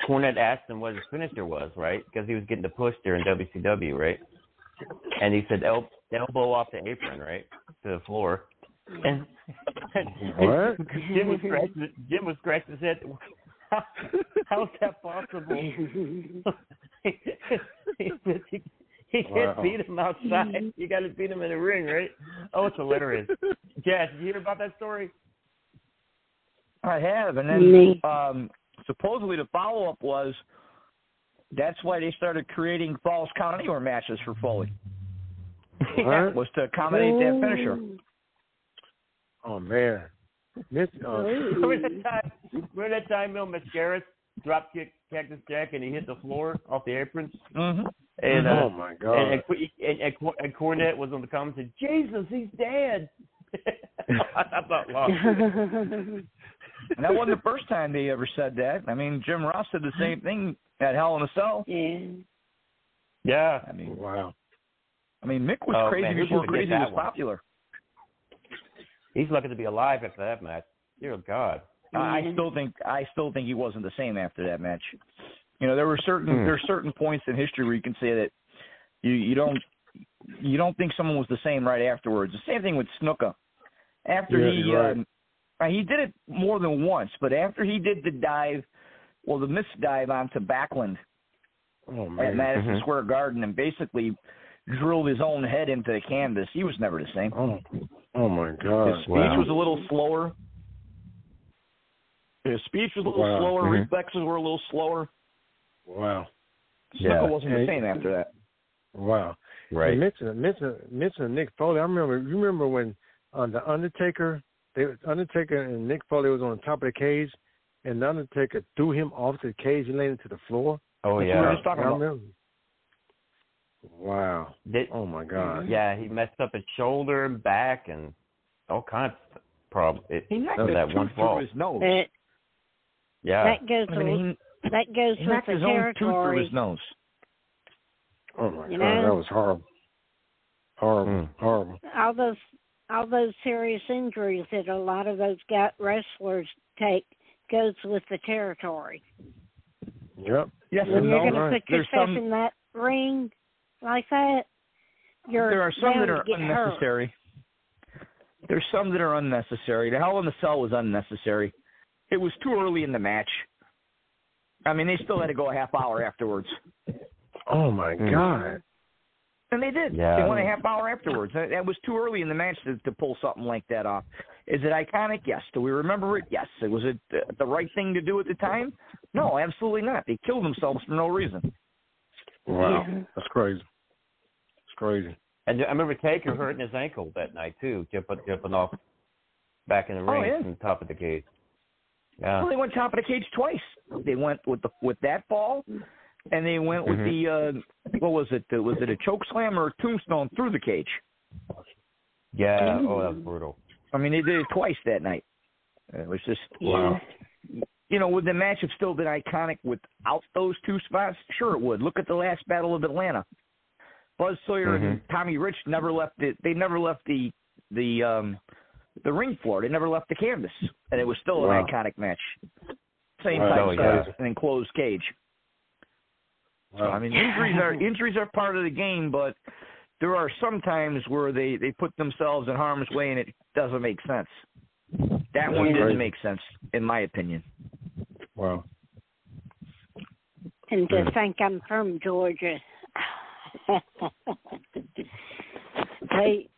Cornette asked him what his finisher was, right? Because he was getting the push there in WCW, right? And he said el- elbow off the apron, right, to the floor. And, What? Jim was scratching. Jim was scratching his head. How, how's that possible? he, he, he can't Wow. beat him outside. You got to beat him in the ring, right? Oh, it's hilarious. Chaz, did you hear about that story? I have, and then um, supposedly the follow up was that's why they started creating Falls Count Anywhere matches for Foley. What? was to accommodate that finisher. Oh man. Miss, uh, remember that time? Remember that time, Bill Mascaris drop kicked Cactus Jack and he hit the floor off the apron? Mm-hmm. And uh, oh my god. and, and, and, and, and Cornette was on the comments and said, Jesus, he's dead. I thought, wow. And that wasn't the first time they ever said that. I mean, Jim Ross said the same thing at Hell in a Cell. Yeah. Yeah. I mean, wow. I mean, Mick was Oh, crazy man, before could crazy was one? popular. He's lucky to be alive after that match. Dear God. I I still think I still think he wasn't the same after that match. You know, there were certain Hmm. there are certain points in history where you can say that you you don't you don't think someone was the same right afterwards. The same thing with Snuka. After Yeah, he right. um, he did it more than once, but after he did the dive, well, the missed dive onto Backlund Oh at man. Madison Mhm. Square Garden and basically drilled his own head into the canvas. He was never the same. Oh. Oh my God! His speech Wow. was a little slower. His speech was a little Wow. slower. Mhm. Reflexes were a little slower. Wow. Yeah. Snuka wasn't the same after that. Wow. Right. Hey, mention mention mention Mick Foley. I remember. You remember when uh, the Undertaker, they Undertaker and Mick Foley was on top of the cage, and the Undertaker threw him off the cage and landed to the floor. Oh, That's what we were just talking about. Wow. Did, Oh my God. yeah, he messed up his shoulder and back and all kinds of problems. It, He knocked that a tooth one through fall. his nose. That Yeah. that goes I mean, with he, that goes he with knocked the his own tooth through his nose. Oh my You God. know? That was horrible. Horrible. Mm. Horrible. All those all those serious injuries that a lot of those got wrestlers take goes with the territory. Yep. Yes When and you're no. going to put There's yourself some in that ring like that, you're there are some that are to get hurt. unnecessary. There's some that are unnecessary. The Hell in the Cell was unnecessary. It was too early in the match. I mean, they still had to go a half hour afterwards, Oh my Mm. God. And they did. Yeah. They went a half hour afterwards. That, that was too early in the match to, to pull something like that off. Is it iconic? Yes. Do we remember it? Yes. Was it the, the right thing to do at the time? No, absolutely not. They killed themselves for no reason. Wow. Yeah. That's crazy. It's crazy. And I remember Taker hurting his ankle that night too, jumping jumping off back in the Oh, ring yeah. from the top of the cage. Yeah. Well, they went top of the cage twice. They went with the with that fall, and they went with Mhm. the uh what was it? Was it a choke slam or a tombstone through the cage? Yeah. Oh, that was brutal. I mean, they did it twice that night. It was just wow. you know, would the match have still been iconic without those two spots? Sure, it would. Look at the last Battle of Atlanta. Buzz Sawyer and Mhm. Tommy Rich never left the. They never left the the um the ring floor. They never left the canvas, and it was still Wow. an iconic match. Same Wow, type oh, size yeah. and enclosed cage. So, Wow. I mean, injuries are injuries are part of the game, but there are some times where they they put themselves in harm's way, and it doesn't make sense. That one That's didn't crazy. make sense, in my opinion. Wow. And to Mm. think I'm from Georgia. they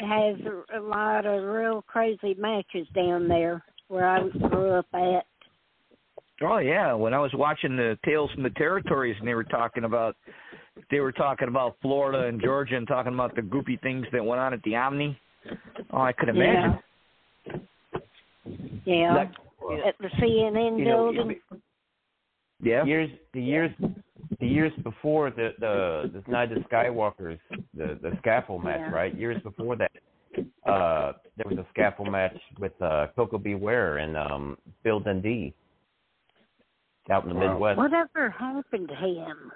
have a lot of real crazy matches down there where I grew up at. Oh yeah, when I was watching the Tales from the Territories and they were talking about they were talking about Florida and Georgia and talking about the goopy things that went on at the Omni. Oh, I could imagine. Yeah. Like, At the CNN You know, building. Yeah. Years the years the years before the the the Night of Skywalkers the the scaffold match Yeah. right years before that uh there was a scaffold match with uh Koko B. Ware and um Bill Dundee out in the Wow. Midwest. Whatever happened to him?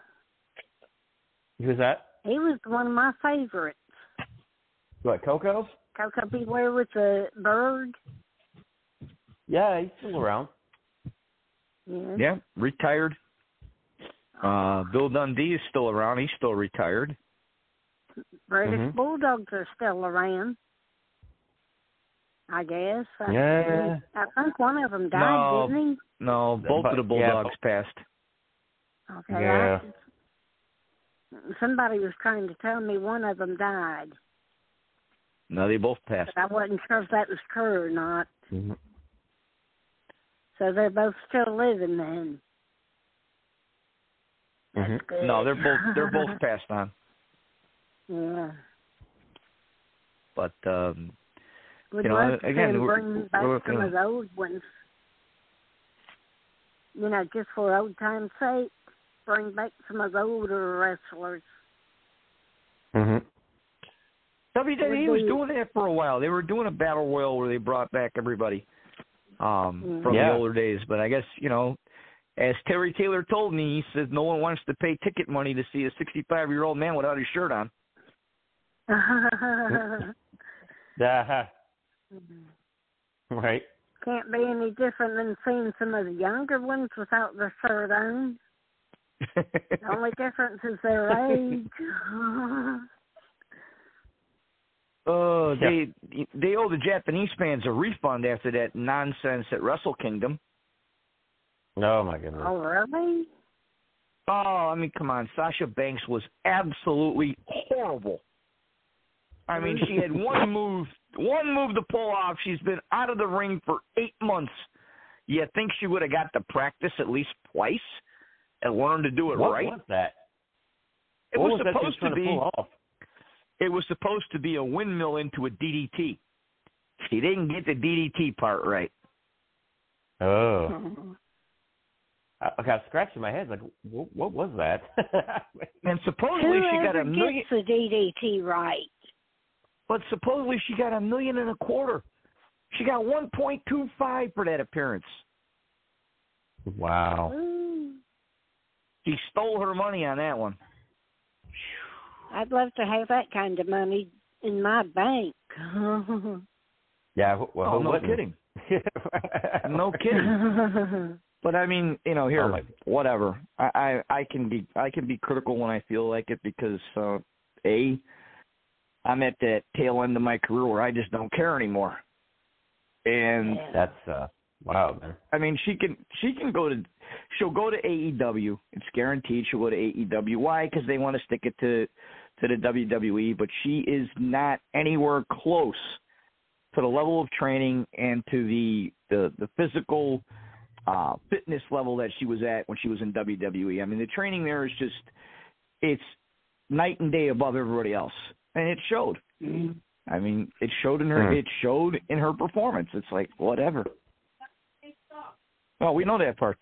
Who's that? He was one of my favorites. What Koko? Coco Beware with the bird. Yeah, he's still around. Yeah. Yeah, retired. Uh Bill Dundee is still around. He's still retired. British Mhm. Bulldogs are still around. I guess. I, Yeah. I think one of them died, No. didn't he? No, both But- of the yeah, Bulldogs passed. Okay. Yeah. I, somebody was trying to tell me one of them died, No, they both passed. but I wasn't sure if that was true or not. Mhm. So they're both still living then. Mhm. No, they're both they're both passed on. yeah. But um Would You know, to again, see 'em we're- bring back we're some gonna- of the old ones. You know, just for old time's sake, bring back some of the older wrestlers. Mhm. WWE Would was doing that for a while. They were doing a battle royal where they brought back everybody um Mm. from Yeah. the older days. But I guess, you know, as Terry Taylor told me, he says no one wants to pay ticket money to see a 65 year old man without his shirt on. Yeah. Right. Can't be any different than seeing some of the younger ones without their shirt on. The only difference is their age. Oh, Yeah. they they owe the Japanese fans a refund after that nonsense at Wrestle Kingdom. Oh my goodness. oh, really? Oh, I mean, come on. Sasha Banks was absolutely horrible. I mean, she had one move, one move to pull off. She's been out of the ring for eight months. You think she would have got to practice at least twice and learn to do it what right? was that? It what was was that she was supposed trying to be. pull off? It was supposed to be a windmill into a DDT. She didn't get the DDT part right. Oh. Hmm. I, I got scratching my head. Like, what, what was that? And supposedly she got a million. gets the DDT right. But supposedly she got a million and a quarter. She got 1.25 for that appearance. wow. Ooh. She stole her money on that one. I'd love to have that kind of money in my bank. Yeah. Well, oh, no wouldn't? kidding. No kidding. But I mean, you know, here, Oh, whatever. I, I I can be I can be critical when I feel like it because uh, a I'm at that tail end of my career where I just don't care anymore. And That's uh wow, man. I mean, she can she can go to she'll go to AEW. It's guaranteed she'll go to AEW. Why? Because they want to stick it to to the WWE. But she is not anywhere close to the level of training and to the the the physical uh fitness level that she was at when she was in WWE. I mean, the training there is just it's night and day above everybody else, and it showed. I mean, it showed in her. Hmm. It showed in her performance. It's like whatever. Oh, we know that part.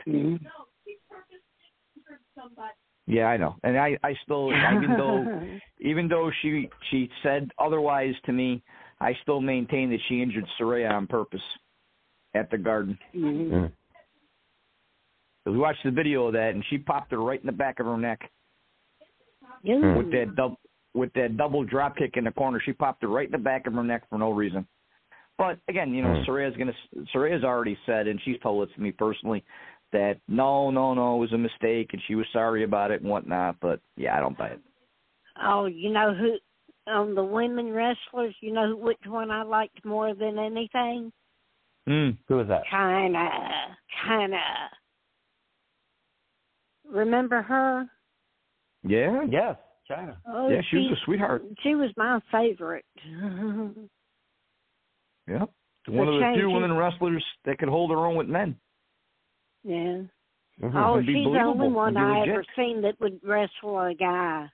Yeah, I know, and I, I still, even though, even though she, she said otherwise to me, I still maintain that she injured Saraya on purpose at the Garden. Mm. We watched the video of that, and she popped her right in the back of her neck Ooh. with that double, with that double drop kick in the corner. She popped it right in the back of her neck for no reason. But again, you know, Hmm. Saraya's gonna. Saraya's already said, and she's told it to me personally, that no, no, no, it was a mistake, and she was sorry about it and whatnot. But yeah, I don't buy it. Oh, you know who on the women wrestlers, you know which one I liked more than anything? Mm. Who was that? Kinda, kinda. Remember her? Yeah, Yes, Chyna. Oh, yeah, she was a sweetheart. She was my favorite. Yeah, one of the shame few women wrestlers that could hold her own with men. Yeah. Mhm. Oh, she's the only Unbelievable. one You're I legit. ever seen that would wrestle a guy.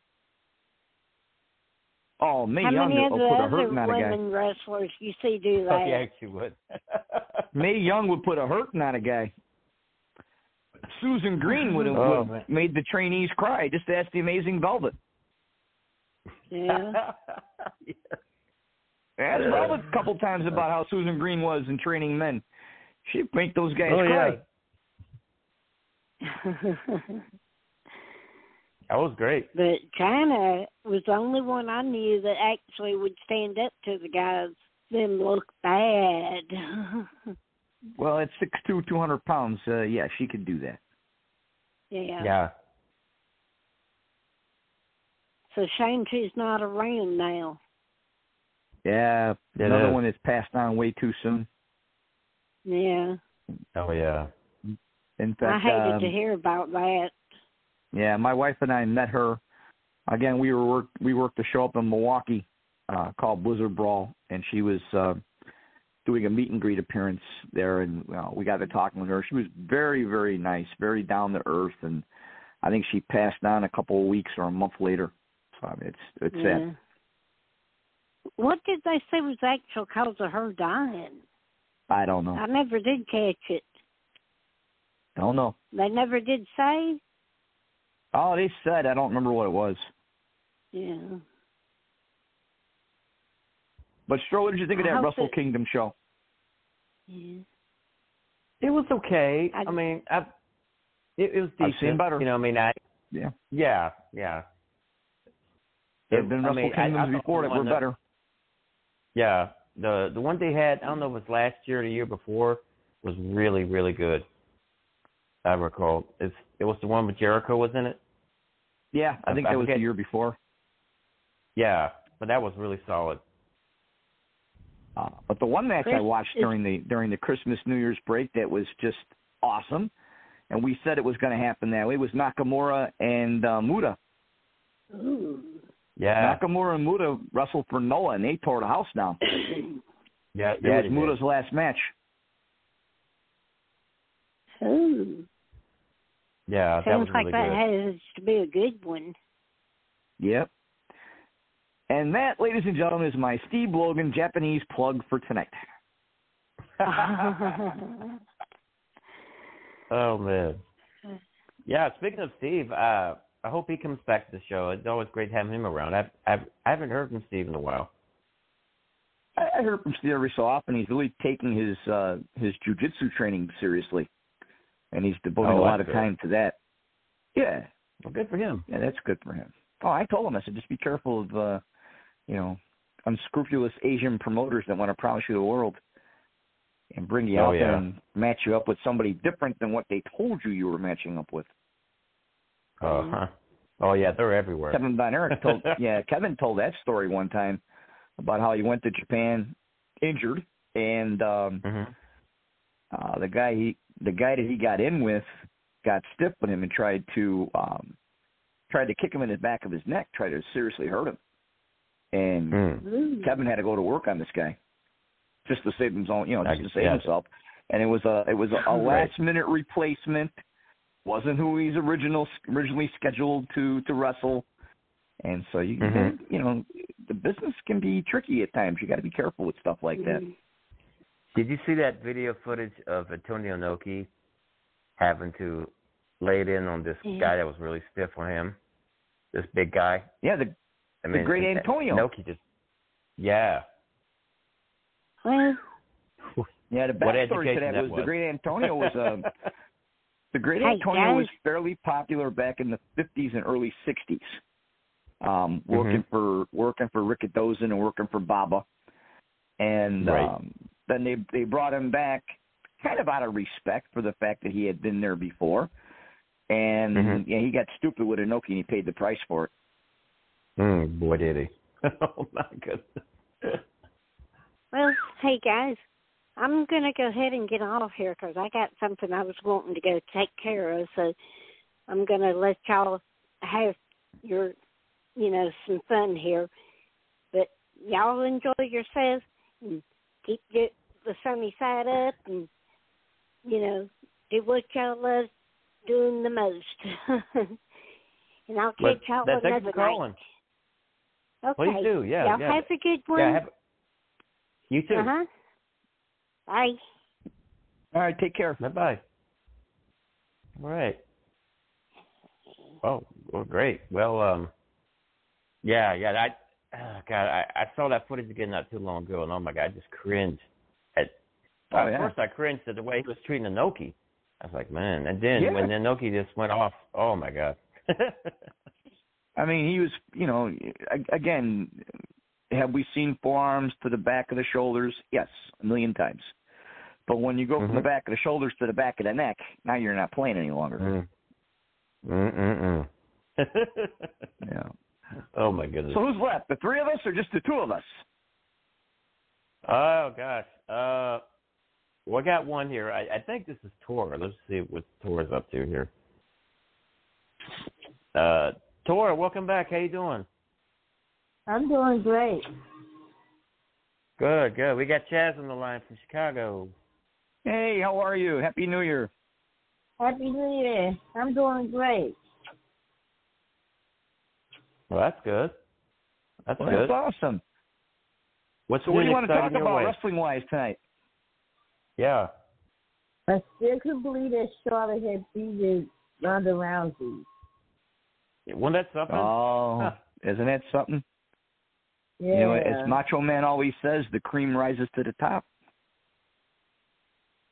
Oh, Mae How Young many of will the put a other hurting on a guy. women wrestlers you see do that? Oh, yeah, she would. Mae Young would put a hurting on a guy. Susan Green would have Oh, would have made the trainees cry. Just ask the Amazing Velvet. Yeah. yeah. Ask Velvet a couple times about how Susan Green was in training men. She'd make those guys Oh, cry. yeah. That was great. but Chyna was the only one I knew that actually would stand up to the guys. Them look bad. Well, at six two, two hundred pounds, uh, yeah, she could do that. yeah. Yeah. So shame she's not around now. Yeah, It another is. one that's passed on way too soon. Yeah. Oh yeah. In fact, I fact, hated um, to hear about that. Yeah, my wife and I met her. Again, we were work, we worked a show up in Milwaukee uh, called Blizzard Brawl, and she was uh, doing a meet and greet appearance there, and uh, we got to talking with her. She was very, very nice, very down to earth, and I think she passed on a couple of weeks or a month later. So I mean, it's it's yeah. sad. What did they say was the actual cause of her dying? I don't know. I never did catch it. I don't know. They never did say. Oh, they said I don't remember what it was. Yeah. But Stro, what did you think of I that Russell Wrestle that- Kingdom show? Yeah. It was okay. I, I- mean, I, it, it was I've decent. seen better. You know, I mean, I Yeah. yeah, yeah. There have been I Wrestle mean, I- I Kingdoms thought before the that were one that- better. Yeah, the the one they had, I don't know if it was last year or the year before, was really really good. I recall. It's it was the one with Jericho was in it. Yeah, I I- think I that was the year before. Yeah, but that was really solid. Uh, but the one match I watched during the during the Christmas New Year's break that was just awesome, and we said it was going to happen that way was Nakamura and uh, Muta. Ooh. Yeah, Nakamura and Muta wrestled for Noah, and they tore the house down. yeah, It yeah. was Muta's did. last match. Ooh. Yeah, that Sounds was like really that good. has to be a good one. Yep. And that, ladies and gentlemen, is my Steve Logan Japanese plug for tonight. Oh man. Yeah, speaking of Steve, uh, I hope he comes back to the show. It's always great having him around. I've, I've I haven't heard from Steve in a while. I, I heard from Steve every so often. He's really taking his uh, his jujitsu training seriously, and he's devoting Oh, a lot of good. time to that. Yeah, Well, good for him. Yeah, that's good for him. Oh, I told him, I said, just be careful of, uh, you know, unscrupulous Asian promoters that want to promise you the world and bring you Oh, out there yeah. and match you up with somebody different than what they told you you were matching up with. Uh huh. Oh yeah, they're everywhere. Kevin Von Erich told, yeah, Kevin told that story one time about how he went to Japan injured, and um, hmm uh, the guy he, the guy that he got in with, got stiff with him and tried to, um, tried to kick him in the back of his neck, tried to seriously hurt him, and Mm. Kevin had to go to work on this guy just to save his own, you know, I just to save see that. himself. And it was a it was a, a Right. last minute replacement. Wasn't who he's original originally scheduled to to wrestle. And so you Mhm. you know the business can be tricky at times. You got to be careful with stuff like that. Did you see that video footage of Antonio Inoki having to lay it in on this Yeah. guy that was really stiff on him? This big guy. Yeah, the I The great Antonio. Noki just. Yeah. Well, Yeah, the What backstory to education that that was, the great Antonio was um the great Hey, Antonio was fairly popular back in the fifties and early sixties. Um, working for working for Rikidozan and working for Baba. And Right. um then they they brought him back kind of out of respect for the fact that he had been there before. And Mhm. yeah, he got stupid with Inoki and he paid the price for it. Mm, boy, did he. oh my goodness. well, hey guys, I'm gonna go ahead and get off here because I got something I was wanting to go take care of. So I'm gonna let y'all have your, you know, some fun here. But y'all enjoy yourselves and keep get the sunny side up, and you know, do what y'all love doing the most. and I'll But catch y'all that- another night. Okay. Please do, yeah, Y'all yeah. have a good one. Yeah, have, you too. Uh-huh. Bye. All right, take care. Bye bye. All right. Oh, well, great. Well, um, yeah, yeah. I, oh, God, I, I saw that footage again not too long ago, and oh my God, I just cringed. At, Oh, at yeah. first, I cringed at the way he was treating Inoki. I was like, man. And then Yeah. when Inoki just went off, oh my God. I mean, he was, you know, again, have we seen forearms to the back of the shoulders? Yes, a million times. But when you go from the Mhm. back of the shoulders to the back of the neck, now you're not playing any longer. mm. Yeah. oh my goodness. So who's left? The three of us or just the two of us? Oh gosh. Uh well I got one here. I, I think this is Tora. Let's see what Tora's up to here. Uh Tora, welcome back. How you doing? I'm doing great. Good, good. We got Chaz on the line from Chicago. Hey, how are you? Happy New Year. Happy New Year. I'm doing great. Well that's good. That's Well, good. that's awesome. What's So what do you want to talk about wrestling wise tonight? Yeah. I still can believe that Charlotte had beaten Ronda Rousey. Wasn't that something? Oh, Huh. isn't that something? Yeah. You know, as Macho Man always says, the cream rises to the top.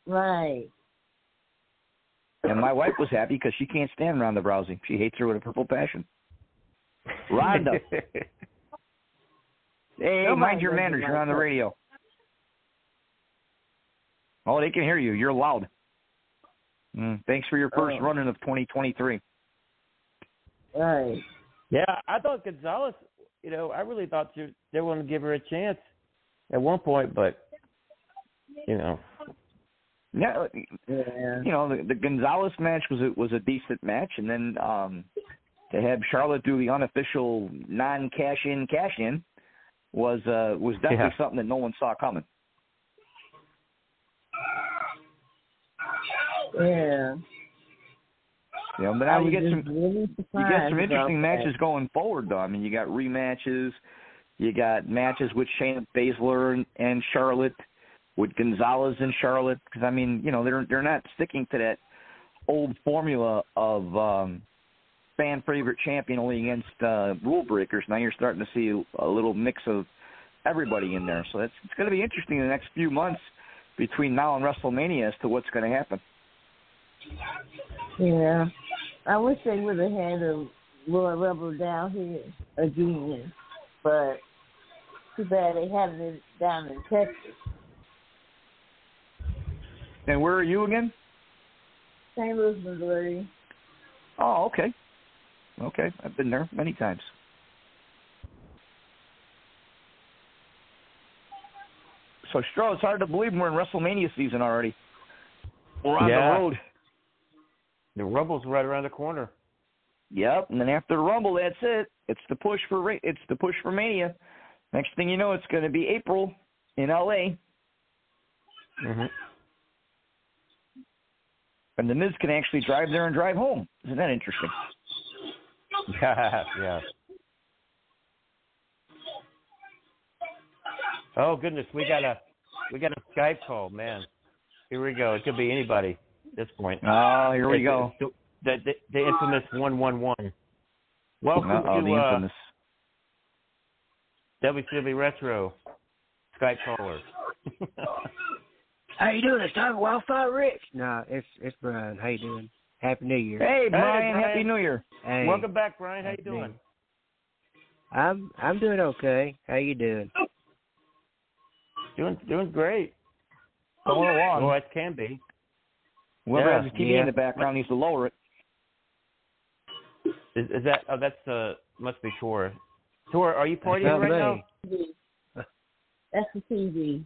Right. And my wife was happy because she can't stand Ronda Rousey. She hates her with a purple passion. Rhonda. hey, Nobody mind your manners. You're on the radio. Oh, they can hear you. You're loud. Mm, thanks for your first Oh. running of 2023. Right. Yeah, I thought Gonzalez, you know, I really thought you, they were going to give her a chance at one point, but, you know, Yeah, Yeah. you know the, the Gonzalez match was a, was a decent match, and then um, to have Charlotte do the unofficial non cash in cash in was uh, was definitely Yeah. something that no one saw coming. Yeah. You know, but now you get some really you get some interesting matches going forward though. I mean, you got rematches, you got matches with Shayna Baszler and, and Charlotte, with Gonzalez and Charlotte. Because I mean, you know, they're they're not sticking to that old formula of um, fan favorite champion only against uh, rule breakers. Now you're starting to see a little mix of everybody in there. So it's it's going to be interesting in the next few months between now and WrestleMania as to what's going to happen. Yeah. I wish they would have had a Royal Rumble down here again, but too bad they haven't it down in Texas. And where are you again? St. Louis, Missouri. Oh, okay. Okay, I've been there many times. So, Stro, it's hard to believe we're in WrestleMania season already. We're on Yeah. the road. The Rumble's right around the corner. Yep, and then after the Rumble, that's it. It's the push for it's the push for Mania. Next thing you know, it's going to be April in LA, Mm-hmm. and the Miz can actually drive there and drive home. Isn't that interesting? Yeah, yeah. Oh goodness, we got a we got a Skype call, man. Here we go. It could be anybody this point. Oh, here we go. The the, the, the infamous one one one. Welcome Uh-oh, to the uh, infamous. WCW Retro Skype caller. How you doing? It's Tom Wildfire Rich. No, it's it's Brian. How you doing? Happy New Year. Hey, Brian, Brian. Happy New Year. Hey, Welcome back, Brian. How you Happy doing? I'm I'm doing okay. How you doing? Doing doing great. Going along. Well, it can be. Whoever Yeah, has the TV yeah. in the background needs to lower it. Is, is that? Oh, that's uh must be Tor. Tor, are you partying right me. now? That's the TV.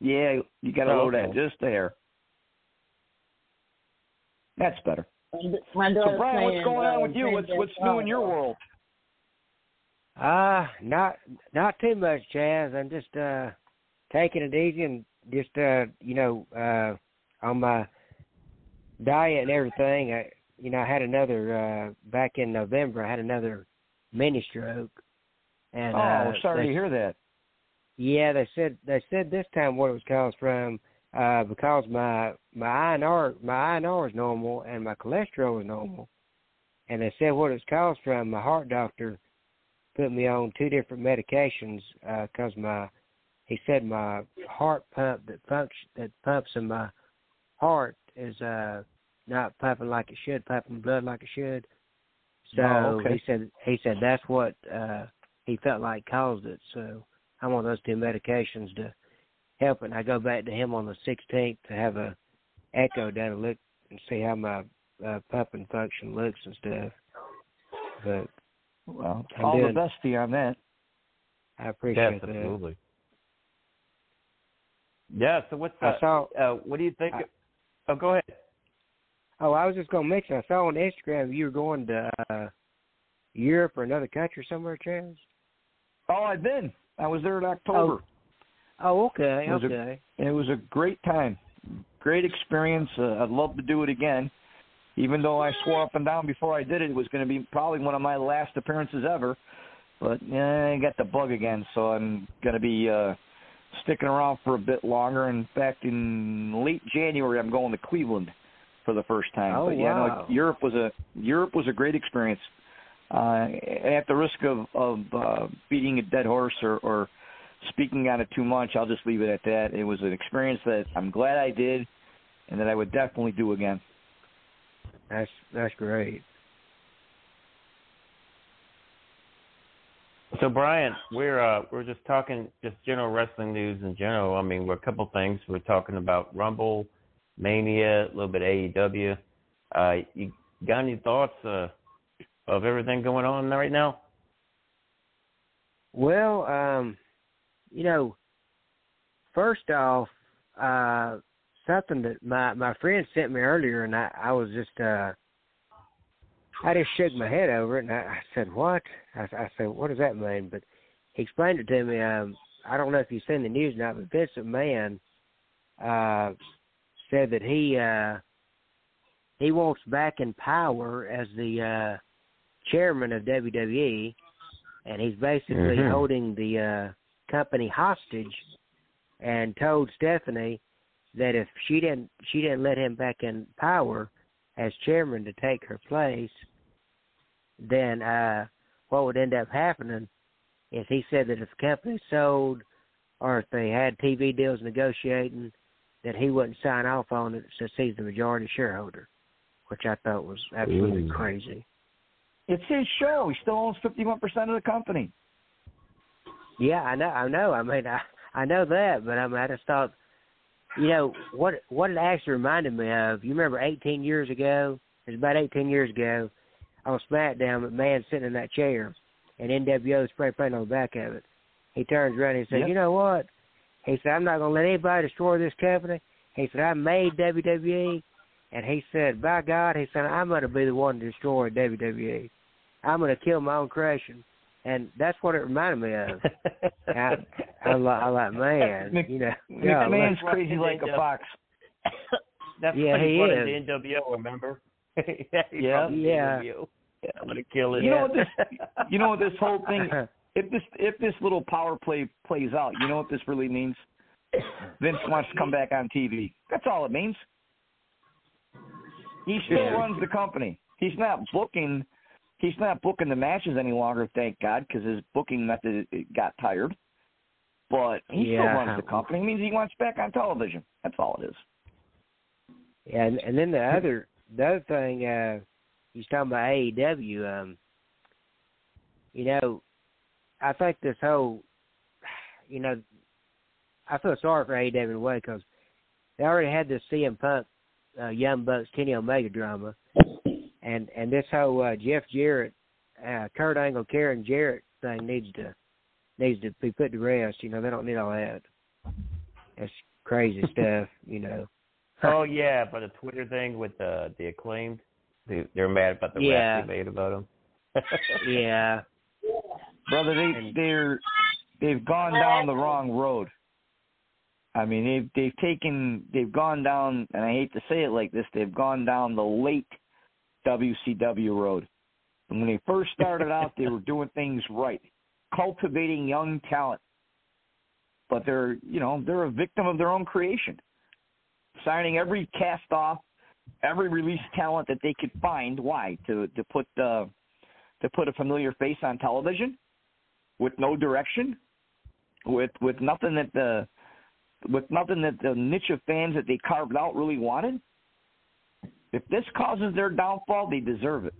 Yeah, you got to Oh, lower that just there. That's better. My So, Brian, what's going on uh, with you? What's what's new in your world? Ah, not not too much, Chaz. I'm just uh taking it easy and just uh you know uh on my diet and everything, I, you know, I had another uh back in November. I had another mini stroke. And oh, uh, sorry they, to hear that. Yeah, they said they said this time what it was caused from uh because my my INR my INR is normal and my cholesterol is normal. And they said what it's caused from my heart doctor put me on two different medications because uh, my he said my heart pump that function that pumps in my heart is uh not pumping like it should, pumping blood like it should. So oh, okay. he said he said that's what uh he felt like caused it. So I'm on those two medications to help it. And I go back to him on the 16th to have a echo done and look and see how my uh, pumping function looks and stuff. But well, I'm all doing, the best to you on that. I appreciate yes, that. absolutely. Yeah. So what's I uh, saw. Uh, what do you think? I, oh, go ahead. Oh, I was just going to mention. I saw on Instagram you were going to uh, Europe or another country somewhere, Chaz. Oh, I've been. I was there in October. Oh, oh okay, it was okay. A, it was a great time, great experience. Uh, I'd love to do it again. Even though I swore up and down before I did it, it was going to be probably one of my last appearances ever. But yeah, I got the bug again, so I'm going to be uh, sticking around for a bit longer. In fact, in late January, I'm going to Cleveland for the first time. Oh, but yeah, wow. no, Europe was a Europe was a great experience. Uh, at the risk of of uh, beating a dead horse or, or speaking on it too much, I'll just leave it at that. It was an experience that I'm glad I did, and that I would definitely do again. That's that's great. So Brian, we're uh, we're just talking just general wrestling news in general. I mean, we're a couple things. We're talking about Rumble, Mania, a little bit AEW. Uh, you got any thoughts uh, of everything going on right now? Well, um, you know, first off, uh, something that my my friend sent me earlier, and I I was just uh, I just shook my head over it, and I, I said, "What?" I, I said, "What does that mean?" But he explained it to me. Um, I don't know if you've seen the news now, but Vince McMahon uh, said that he uh, he wants back in power as the uh, chairman of WWE, and he's basically Mhm. holding the uh, company hostage, and told Stephanie that if she didn't she didn't let him back in power as chairman to take her place, then uh, what would end up happening is he said that if the company sold or if they had TV deals negotiating, that he wouldn't sign off on it since he's the majority shareholder, which I thought was absolutely Ooh. crazy. It's his show. He still owns 51% of the company. Yeah, I know. I know. I mean, I I know that, but I mean, I just thought, you know, what what it actually reminded me of. You remember 18 years ago? It was about 18 years ago on SmackDown. McMahon sitting in that chair, and NWO spray paint on the back of it. He turns around and he said, Yep. "You know what?" He said, "I'm not going to let anybody destroy this company." He said, "I made WWE," and he said, "By God," he said, "I'm going to be the one to destroy WWE. I'm going to kill my own creation." And that's what it reminded me of. I, I, li- I like, man, Mc- you know, McMahon's golly. crazy like a fox. That's Yeah, what he brought is. into NWO. Remember? yeah. Yeah. brought into Yeah. NWO. Yeah, I'm gonna kill it. You know what this? You know what this whole thing? Uh-huh. If this if this little power play plays out, you know what this really means? Vince wants to come back on TV. That's all it means. He still Yeah. runs the company. He's not booking. He's not booking the matches any longer, thank God, because his booking method got tired. But he still runs the company. It means he wants back on television. That's all it is. Yeah, and, and then the other the other thing, uh he's talking about AEW. Um, you know, I think this whole, you know, I feel sorry for AEW in a way because they already had this CM Punk, uh, Young Bucks, Kenny Omega drama, and and this whole uh, Jeff Jarrett, uh, Kurt Angle, Karen Jarrett thing needs to needs to be put to rest. You know, they don't need all that. That's crazy stuff. You know. Oh yeah, but the Twitter thing with the the acclaimed. They, they're mad about the Yeah. rap they made about him. Yeah. Brother, they they're they've gone down the wrong road. I mean, they've they've taken they've gone down, and I hate to say it like this, they've gone down the late WCW road. And when they first started out, they were doing things right, cultivating young talent. But they're you know they're a victim of their own creation, signing every cast off, every release talent that they could find. Why to to put uh, to put a familiar face on television with no direction, with with nothing that the with nothing that the niche of fans that they carved out really wanted. If this causes their downfall, they deserve it.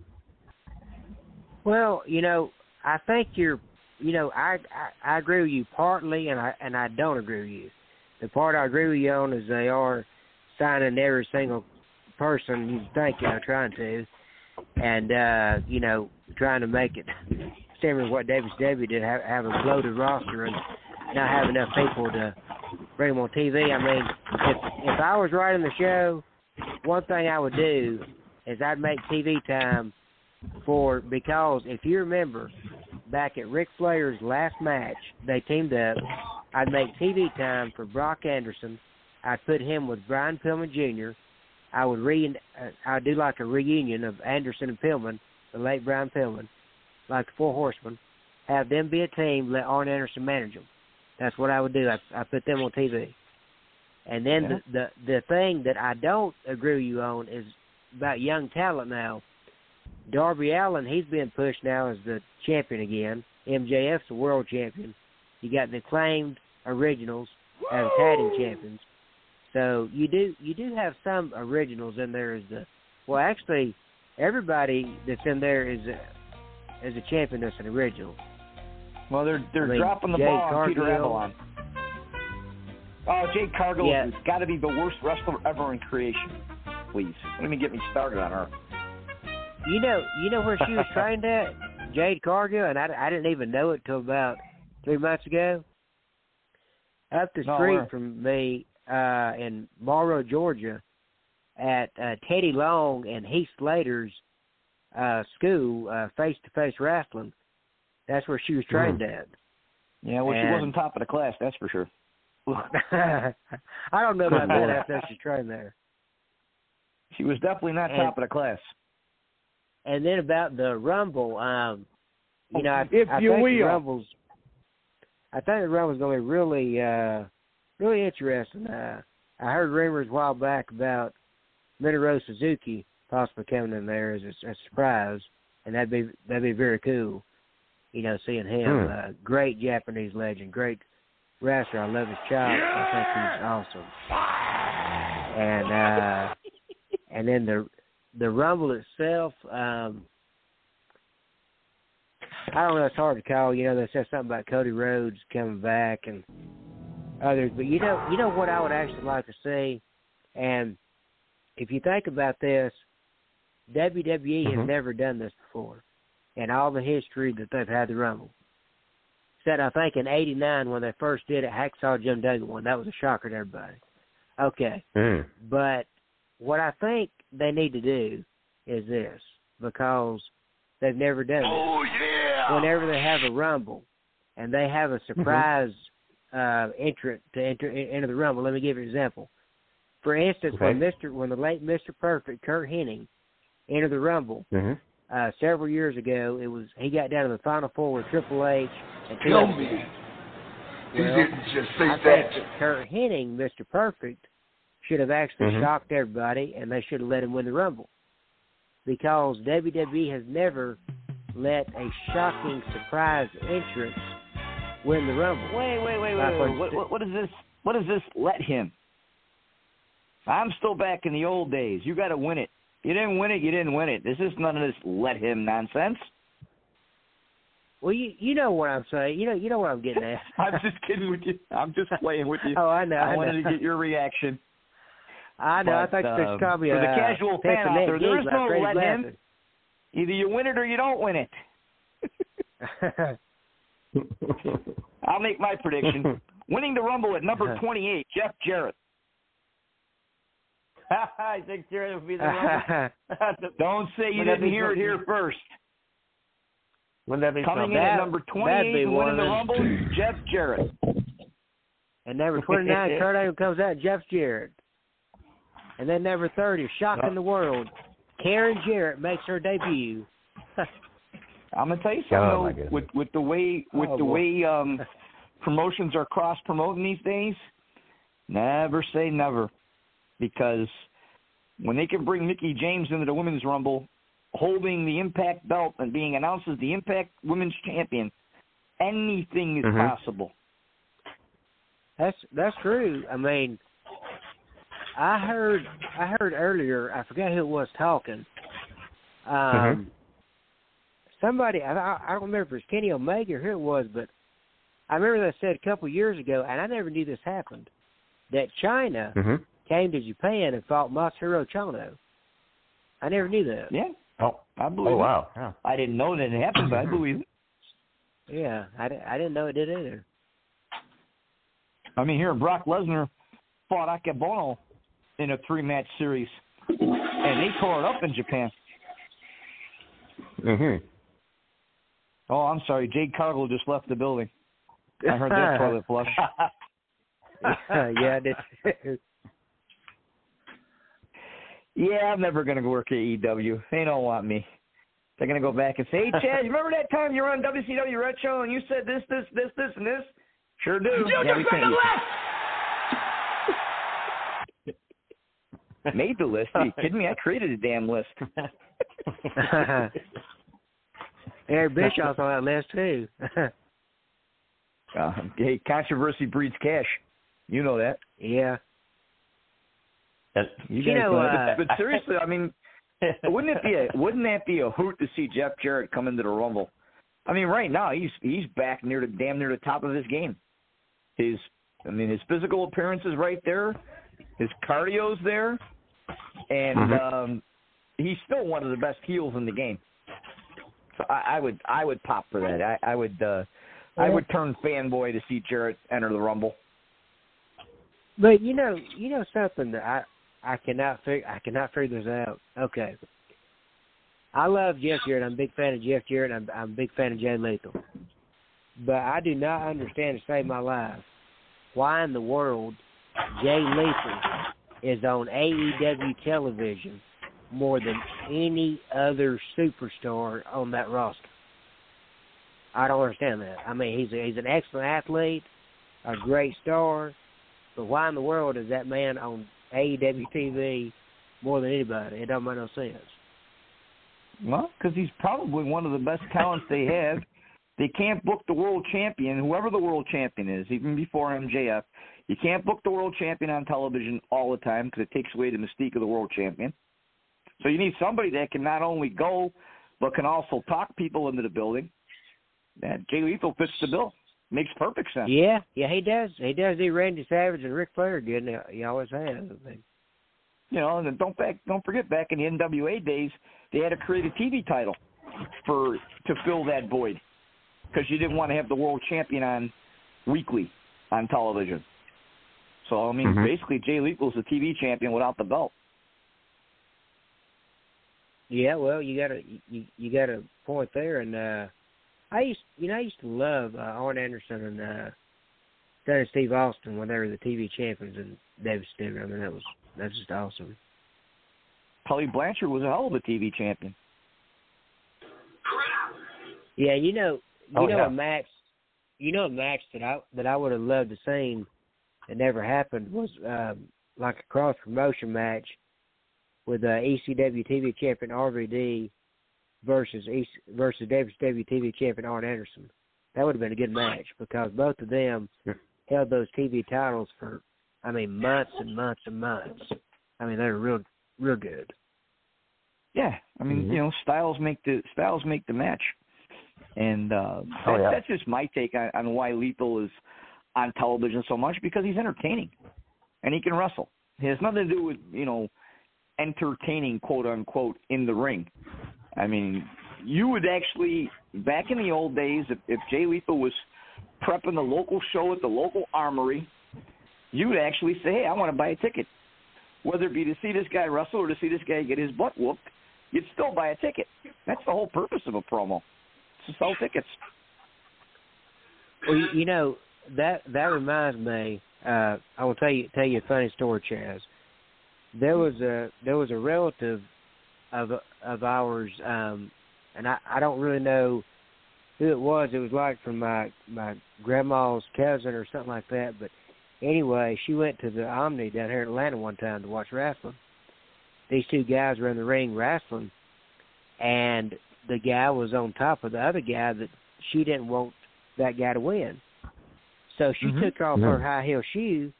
Well, you know, I think you're, you know, I, I I agree with you partly, and I and I don't agree with you. The part I agree with you on is they are signing every single person you think they're trying to, and uh, you know, trying to make it similar to what Davis WCW did, have, have a bloated roster and not have enough people to bring them on TV. I mean, if if I was writing the show, one thing I would do is I'd make TV time for because if you remember back at Ric Flair's last match, they teamed up. I'd make TV time for Brock Anderson. I'd put him with Brian Pillman Jr. I would re uh, I'd do like a reunion of Anderson and Pillman, the late Brian Pillman, like the Four Horsemen. Have them be a team. Let Arn Anderson manage them. That's what I would do. I I put them on TV. And then Yeah. the, the the thing that I don't agree with you on is about young talent now. Darby Allin, he's being pushed now as the champion again. MJF's the world champion. You got the acclaimed originals as tag team champions. So you do you do have some originals in there as the well actually everybody that's in there is a as a champion that's an original. Well, they're they're I mean, dropping the Jade ball on Peter Cargill. Avalon. Oh, Jade Cargill Yeah. has got to be the worst wrestler ever in creation. Please, let me get me started on her. You know, you know where she was trained at, Jade Cargill, and I, I didn't even know it till about three months ago. Up the street where? from me, uh, in Morrow, Georgia, at uh, Teddy Long and Heath Slater's uh, school, uh, face-to-face wrestling. That's where she was trained at. Yeah, well, she wasn't top of the class, that's for sure. I don't know about that after she's trained there. She was definitely not And- top of the class. And then about the Rumble, um, you know, I, If I you think the will. Rumble's, I think the Rumble's going to be really, uh, really interesting. Uh, I heard rumors a while back about Minoru Suzuki possibly coming in there as a, a surprise, and that'd be that'd be very cool. You know, seeing him, Hmm. uh, great Japanese legend, great wrestler. I love his chops. I think he's awesome. And uh, and then the the Rumble itself, um, I don't know. It's hard to call. You know, they said something about Cody Rhodes coming back and others, but you know, you know what I would actually like to see, and if you think about this, WWE has Mhm. never done this before, in all the history that they've had the Rumble. Said I think in '89 when they first did it, Hacksaw Jim Duggan won. That was a shocker to everybody. Okay, Mm. but what I think they need to do is this because they've never done it. Oh, yeah! Whenever they have a rumble and they have a surprise uh entrant to enter enter the rumble, let me give you an example. For instance, when Mr. when the late Mr. Perfect Curt Hennig entered the rumble Mm-hmm. Uh several years ago, it was he got down to the final four with Triple H and Tell TLC. me. He didn't just say I that. think Curt Hennig, Mr. Perfect, should have actually Mhm. shocked everybody, and they should have let him win the Rumble. Because WWE has never let a shocking surprise entrance win the Rumble. Wait, wait, wait, wait, when wait. What, what, what is this? What is this? Let him. I'm still back in the old days. You got to win it. You didn't win it. You didn't win it. This is none of this let him nonsense. Well, you you know what I'm saying. You know you know what I'm getting at. I'm just kidding with you. I'm just playing with you. Oh, I know. I, I wanted to get your reaction. I know. I But, think there's um, probably for the casual fan out there, there gig is like no let him. Either you win it or you don't win it. I'll make my prediction. Winning the Rumble at number 28, Jeff Jarrett. I think Jarrett will be the Rumble. Don't say you didn't hear it here first. Wouldn't that be Coming something? in at number that'd be 28 and one winning the of Rumble, Jeff Jarrett. And number 29, Kurt Angle comes out, Jeff Jarrett. And then number 30, shocking the world, Karen Jarrett makes her debut. I'm gonna tell you Oh, something though, with with the way with Oh, the boy. way um promotions are cross promoting these days, never say never. Because when they can bring Mickie James into the women's rumble holding the impact belt and being announced as the impact women's champion, anything is Mhm. possible. That's that's true. I mean, I heard I heard earlier. I forgot who it was talking. Um, Mhm. Somebody I I I don't remember if it was Kenny Omega or who it was, but I remember they said a couple years ago, and I never knew this happened, that Chyna Mm-hmm. Came to Japan and fought Masahiro Chono. I never knew that. Yeah. Oh, I believe oh it. wow. Yeah. I didn't know that it happened, but I believe it. Yeah, I, di- I didn't know it did either. I mean, here Brock Lesnar fought Akebono in a three match series, and they tore it up in Japan. Mm-hmm. Oh, I'm sorry, Jade Cargill just left the building. I heard that toilet flush. yeah, I did. Yeah, I'm never gonna work at EW. They don't want me. They're gonna go back and say, "Hey, Chad, you remember that time you were on WCW Retro and you said this, this, this, this, and this?" Sure do. You yeah, just made you. Made the list? Are you kidding me? I created a damn list. Eric Bischoff's on that list too. Uh, hey, controversy breeds cash. You know that. yeah. You, You know, know uh, but, but seriously, I mean, wouldn't it be a wouldn't that be a hoot to see Jeff Jarrett come into the Rumble? I mean, right now he's he's back near the damn near the top of his game. His, I mean, his physical appearance is right there. His cardio's there, and Mhm. um, he's still one of the best heels in the game. So I, I would I would pop for that. I, I would uh, I would turn fanboy to see Jarrett enter the Rumble. But you know, you know something that I cannot figure I cannot figure this out. Okay. I love Jeff Jarrett. I'm a big fan of Jeff Jarrett. I'm I'm a big fan of Jay Lethal. But I do not understand to save my life why in the world Jay Lethal is on AEW television more than any other superstar on that roster. I don't understand that. I mean, he's a, he's an excellent athlete, a great star, but why in the world is that man on AEW TV more than anybody? It don't make no sense. Well, because he's probably one of the best talents they have. They can't book the world champion, whoever the world champion is, even before MJF. You can't book the world champion on television all the time because it takes away the mystique of the world champion. So you need somebody that can not only go, but can also talk people into the building. And Jay Lethal fits the bill. Makes perfect sense. Yeah, yeah, he does. He does do Randy Savage and Ric Flair good. And he always has. I think. You know, and don't back, don't forget back in the NWA days, they had to create a TV title for to fill that void because you didn't want to have the world champion on weekly on television. So I mean, Mhm. basically, Jay Lethal's the TV champion without the belt. Yeah, well, you got a you you got a point there, and uh I used you know I used to love uh, Arn Anderson and uh and Steve Austin when they were the TV champions in WCW. I mean that was that's just awesome. Tully Blanchard was a hell of a TV champion. Yeah, you know you Oh, know yeah. a match you know a match that I that I would have loved to seen that never happened was um like a cross promotion match with uh, ECW TV champion RVD versus EC, versus WCW TV champion Arn Anderson. That would have been a good match because both of them held those TV titles for I mean months and months and months. I mean they were real real good. Yeah, I mean, Mhm. you know, styles make the styles make the match, and uh, Oh, that, yeah. that's just my take on, on why Lethal is on television so much because he's entertaining, and he can wrestle. It has nothing to do with you know entertaining quote unquote in the ring. I mean, you would actually back in the old days if, if Jay Lethal was prepping the local show at the local armory, you would actually say, "Hey, I want to buy a ticket." Whether it be to see this guy wrestle or to see this guy get his butt whooped, you'd still buy a ticket. That's the whole purpose of a promo. To sell tickets. Well, you, know that that reminds me. uh, I will tell you tell you a funny story, Chaz. There was a there was a relative of of ours, um, and I I don't really know who it was. It was like from my my grandma's cousin or something like that. But anyway, she went to the Omni down here in Atlanta one time to watch wrestling. These two guys were in the ring wrestling, and the guy was on top of the other guy that she didn't want that guy to win. So she Mhm. took off Yeah. her high heel shoe.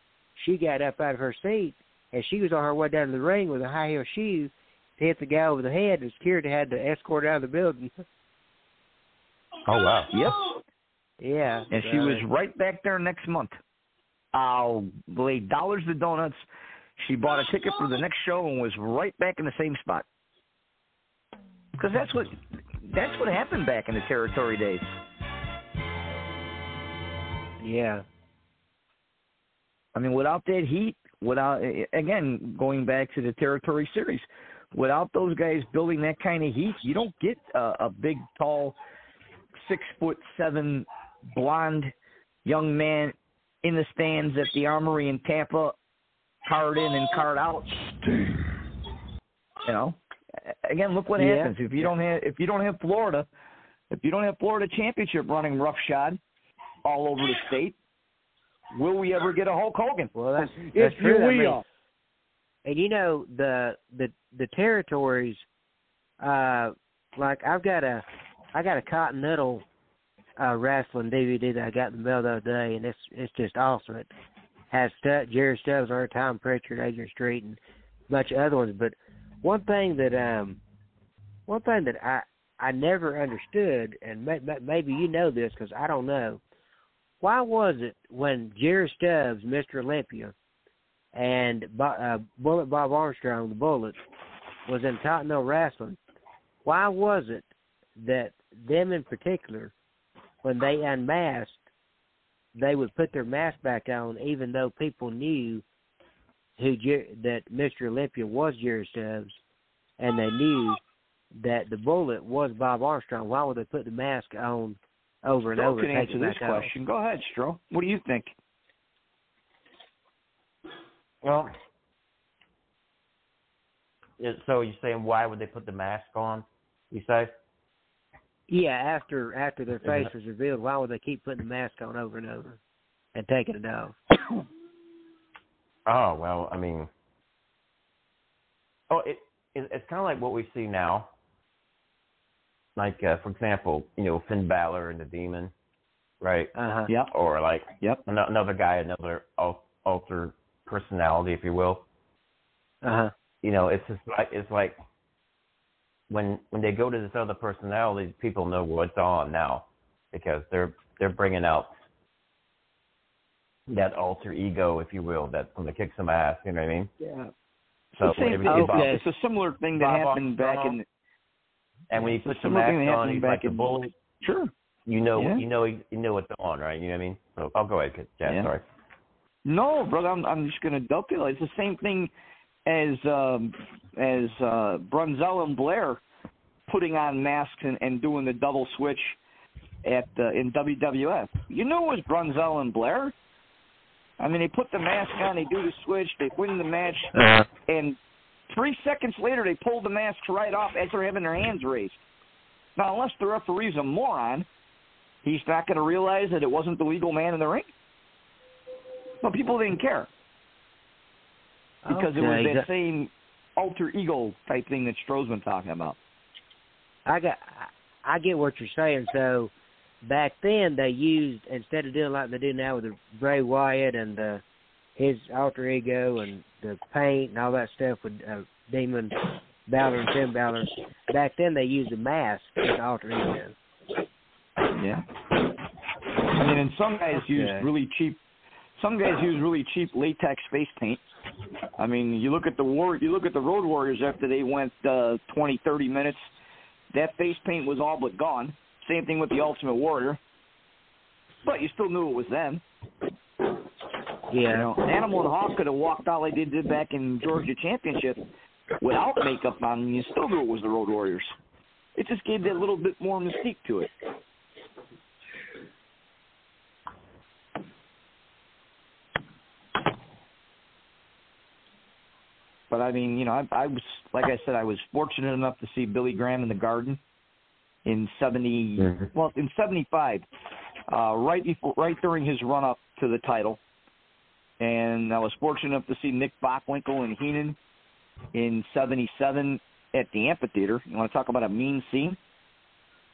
She got up out of her seat, and she was on her way down to the ring with a high heel shoe hit the guy over the head. And security had to escort her out of the building. Oh wow. Yep. Yeah, And she was right back there next month. I'll lay dollars to donuts. She bought a ticket for the next show and was right back in the same spot. Because that's what that's what happened back in the territory days. Yeah. I mean, without that heat, without again going back to the territory series, without those guys building that kind of heat, you don't get a, a big, tall, six foot seven, blonde young man in the stands at the Armory in Tampa, card in and card out. You know, again, look what Yeah. happens if you don't have if you don't have Florida, if you don't have Florida championship running roughshod all over the state. Will we ever get a Hulk Hogan? Well, that's Yes, that's true. you I mean, will. And you know the the the territories, uh, like I've got a I got a Continental uh, wrestling DVD that I got in the mail the other day, and it's it's just awesome. It has Stu- Jerry Stubbs it, Tom Pritchard, Adrian Street, and a bunch of other ones. But one thing that um one thing that I I never understood, and may, may- maybe you know this because I don't know. Why was it when Jerry Stubbs, Mr. Olympia, and uh, Bullet Bob Armstrong, the Bullet, was in Continental Wrestling? Why was it that them in particular, when they unmasked, they would put their mask back on, even though people knew who Jer- that Mr. Olympia was Jerry Stubbs, and they knew that the Bullet was Bob Armstrong. Why would they put the mask on over and Stro over? can answer this off? question. Go ahead, Stro. What do you think? Well, so you're saying why would they put the mask on? You say? Yeah, after after their face was revealed, why would they keep putting the mask on over and over and taking it off? Oh well, I mean, oh, it, it it's kind of like what we see now. Like, uh, for example, you know, Finn Balor and the Demon, right? Uh-huh. Yep. Or like, yep, another guy, another alter personality, if you will. Uh huh. You know, it's just like it's like when when they go to this other personality, people know what's on now because they're they're bringing out that alter ego, if you will, that's going to kick some ass. You know what I mean? Yeah. So It's same you see It's a similar thing that Bob happened back Armstrong, in. and when a puts the mask on, he's like a bully. Sure. You know, Yeah. you know, you know what's on, right? You know what I mean? So I'll go ahead, Jan. Yeah. Sorry. No, brother, I'm I'm just gonna dovetail. It's the same thing as um as uh Brunzell and Blair putting on masks and, and doing the double switch at uh, in WWF. You know it was Brunzell and Blair. I mean, they put the mask on, they do the switch, they win the match, Uh-huh. and three seconds later they pull the masks right off as they're having their hands raised. Now, unless the referee's a moron, he's not going to realize that it wasn't the legal man in the ring. But people didn't care because it was that same alter ego type thing that Stro's been talking about. I got I get what you're saying. So back then they used instead of doing like they do now with the Bray Wyatt and the his alter ego and the paint and all that stuff with uh, Demon Balor and Finn Balor. Back then they used a mask as alter ego. Yeah. I mean, and some guys Okay. really cheap. Some guys use really cheap latex face paint. I mean, you look at the war. You look at the Road Warriors after they went uh, 20, 30 minutes. That face paint was all but gone. Same thing with the Ultimate Warrior. But you still knew it was them. Yeah. You know, Animal and Hawk could have walked out like they did back in Georgia Championship without makeup on, and you still knew it was the Road Warriors. It just gave that little bit more mystique to it. You know, I, I was like I said, I was fortunate enough to see Billy Graham in the Garden in 70 Mm-hmm. well in 75 uh right before right during his run up to the title. And I was fortunate enough to see Nick Bockwinkel and Heenan in 77 at the amphitheater. You want to talk about a mean scene?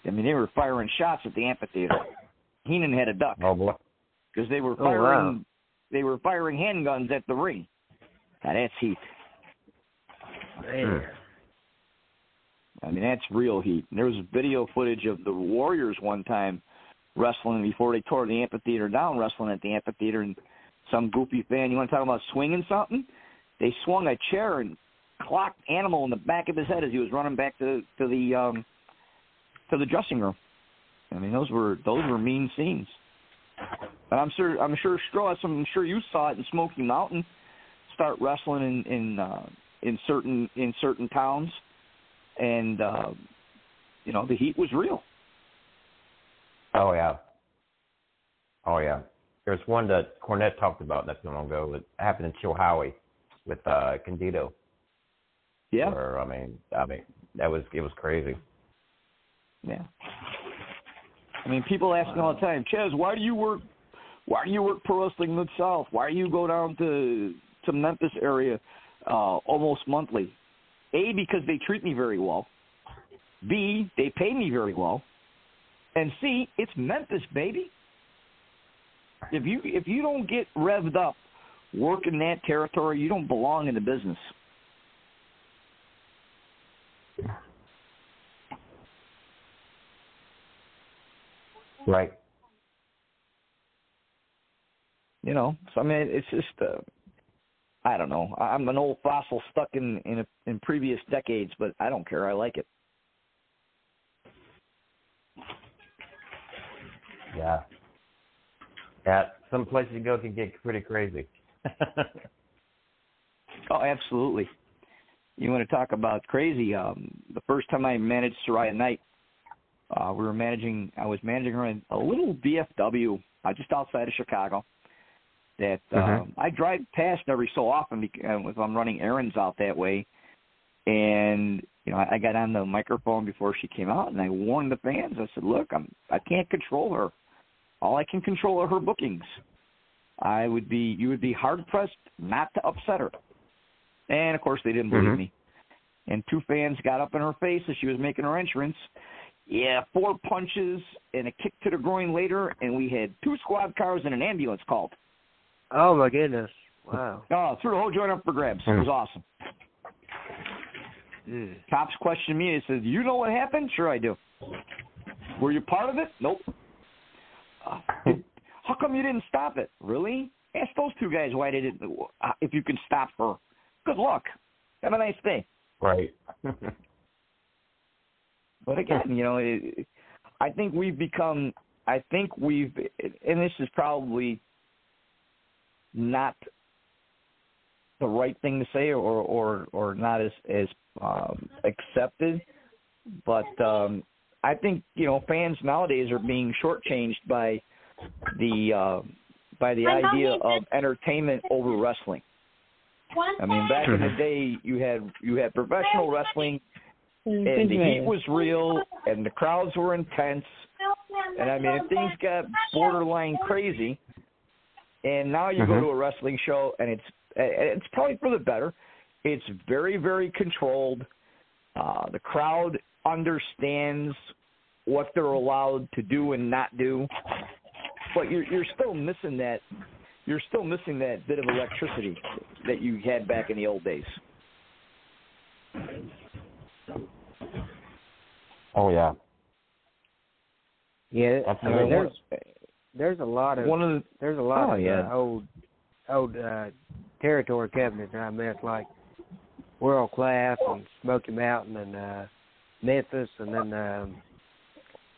I mean they were firing shots at the amphitheater. Heenan had a duck. Oh boy. because they were Oh, firing wow. they were firing handguns at the ring. Now that's heat Man. I mean, that's real heat. There was video footage of the Warriors one time wrestling before they tore the amphitheater down, wrestling at the amphitheater, and some goofy fan, you want to talk about swinging something? They swung a chair and clocked Animal in the back of his head as he was running back to to the um to the dressing room. I mean, those were those were mean scenes. And I'm sure I'm sure Strauss, I'm sure you saw it in Smoky Mountain. Start wrestling in in uh, in certain in certain towns and uh, you know the heat was real. Oh yeah. Oh yeah. There's one that Cornette talked about not too long ago. It happened in Chilhowie with uh Candido. Yeah. Where, I mean, I mean, that was it was crazy. Yeah. I mean, people ask me all the time, Chaz, why do you work? Why do you work pro wrestling mid south? Why do you go down to to Memphis area uh, almost monthly? A because they treat me very well. B they pay me very well. And C it's Memphis, baby. If you if you don't get revved up working that territory, you don't belong in the business. Right. You know, so I mean, it's just uh, I don't know. I'm an old fossil stuck in in a, in previous decades, but I don't care. I like it. Yeah. Yeah. Some places you go can get pretty crazy. Oh, absolutely. You want to talk about crazy? Um, the first time I managed Saraya Knight, uh, we were managing. I was managing her in a little VFW uh, just outside of Chicago. That Mhm. um, I drive past every so often because uh, if I'm running errands out that way. And you know, I, I got on the microphone before she came out, and I warned the fans. I said, "Look, I'm I can't control her. All I can control are her bookings. I would be you would be hard pressed not to upset her." And of course, they didn't believe Mhm. me. And two fans got up in her face as she was making her entrance. Yeah, four punches and a kick to the groin later, and we had two squad cars and an ambulance called. Oh my goodness! Wow. Oh, threw the whole joint up for grabs. It was awesome. Mm. Cops questioned me. They said, "You know what happened?" Sure, I do. Were you part of it? Nope. Uh, did- how come you didn't stop it? Really? Ask those two guys why they didn't. Uh, if you can stop her. Good luck. Have a nice day. Right. But again, you know, it, I think we've become. I think we've, and this is probably not the right thing to say, or or or not as as um, accepted. But um, I think you know fans nowadays are being shortchanged by the uh, by the idea of entertainment over wrestling. I mean, back in the day, you had you had professional wrestling, and the heat was real, and the crowds were intense, and I mean, if things got borderline crazy, and now you go Mhm. to a wrestling show, and it's it's probably for the better. It's very very controlled. Uh, the crowd understands what they're allowed to do and not do, but you're you're still missing that. You're still missing that bit of electricity that you had back in the old days. Oh yeah. Yeah, I Absolutely. mean, there's there's a lot of One of the there's a lot Oh, of yeah. uh, old old uh, territory companies that I met like World Class and Smoky Mountain and uh, Memphis and then um,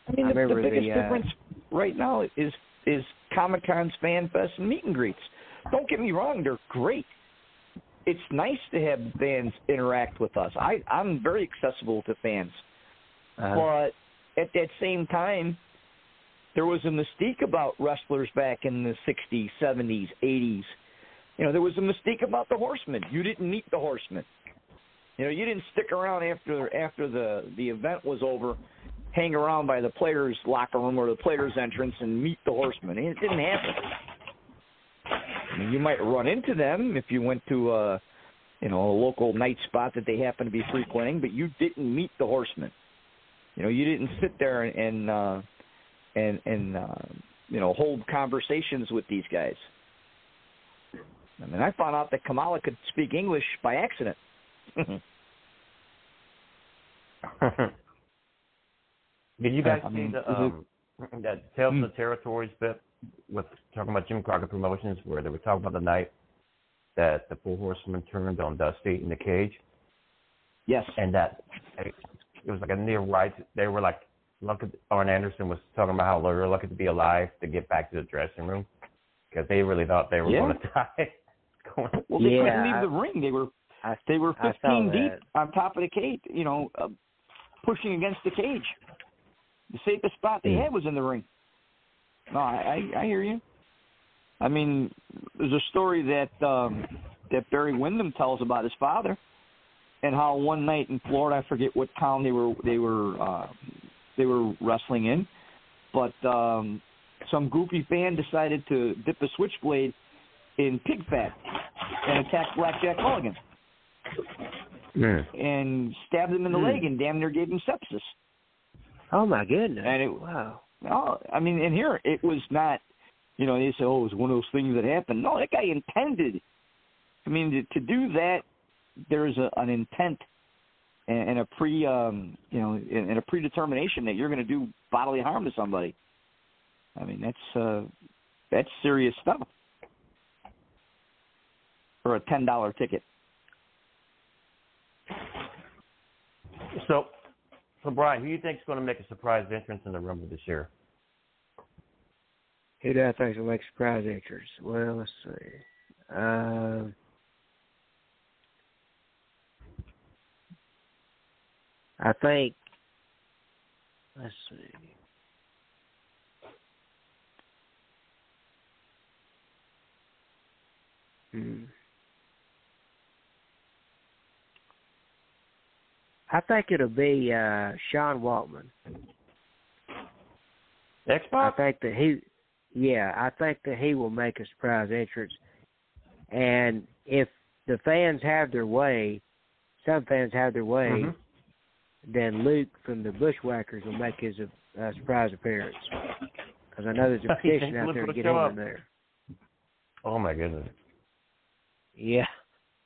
I mean, I the, the biggest the, uh, difference right now is is Comic Con's Fan Fest and meet and greets. Don't get me wrong; they're great. It's nice to have fans interact with us. I I'm very accessible to fans, uh, but at that same time, there was a mystique about wrestlers back in the '60s, '70s, '80s. You know, there was a mystique about the Horsemen. You didn't meet the Horsemen. You know, you didn't stick around after after the the event was over, hang around by the players' locker room or the players' entrance and meet the horsemen. It didn't happen. I mean, you might run into them if you went to a you know a local night spot that they happen to be frequenting, but you didn't meet the horsemen. You know, you didn't sit there and and uh, and, and uh, you know hold conversations with these guys. I mean, I found out that Kamala could speak English by accident. Did you guys I see mean, the is it- um, that Tales from the Territories bit with talking about Jim Crockett Promotions, where they were talking about the night that the Four Horsemen turned on Dusty in the cage, Yes. and that it was like a near right. They were like, lucky. Arn Anderson was talking about how they were lucky to be alive to get back to the dressing room because they really thought they were Yeah. going to die. Well, they Yeah, couldn't leave I- the ring. They were I, they were 15 deep that. on top of the cage. You know, uh, pushing against the cage. The safest spot they Hmm. had was in the ring. No, I, I I hear you. I mean, there's a story that um that Barry Windham tells about his father, and how one night in Florida, I forget what town they were they were uh, they were wrestling in, but um some goofy fan decided to dip a switchblade in pig fat and attack Blackjack Mulligan and stabbed him in the Hmm. leg and damn near gave him sepsis. Oh my goodness! And it wow. No, I mean, and here it was not. You know, they say, "Oh, it was one of those things that happened." No, that guy intended. I mean, to, to do that, there's a, an intent and, and a pre, um, you know, and, and a predetermination that you're going to do bodily harm to somebody. I mean, that's uh, that's serious stuff for a ten dollar ticket. So, so Brian, who do you think is going to make a surprise entrance in the Rumble this year? Who do I think will make surprise entrance? Well, let's see. Um, I think. Let's see. Hmm. I think it'll be uh Sean Waltman. I think that he, yeah, I think that he will make a surprise entrance. And if the fans have their way, some fans have their way, Mhm. Then Luke from the Bushwhackers will make his uh, surprise appearance. Because I know there's a petition out there to get him in there. Oh my goodness, Yeah,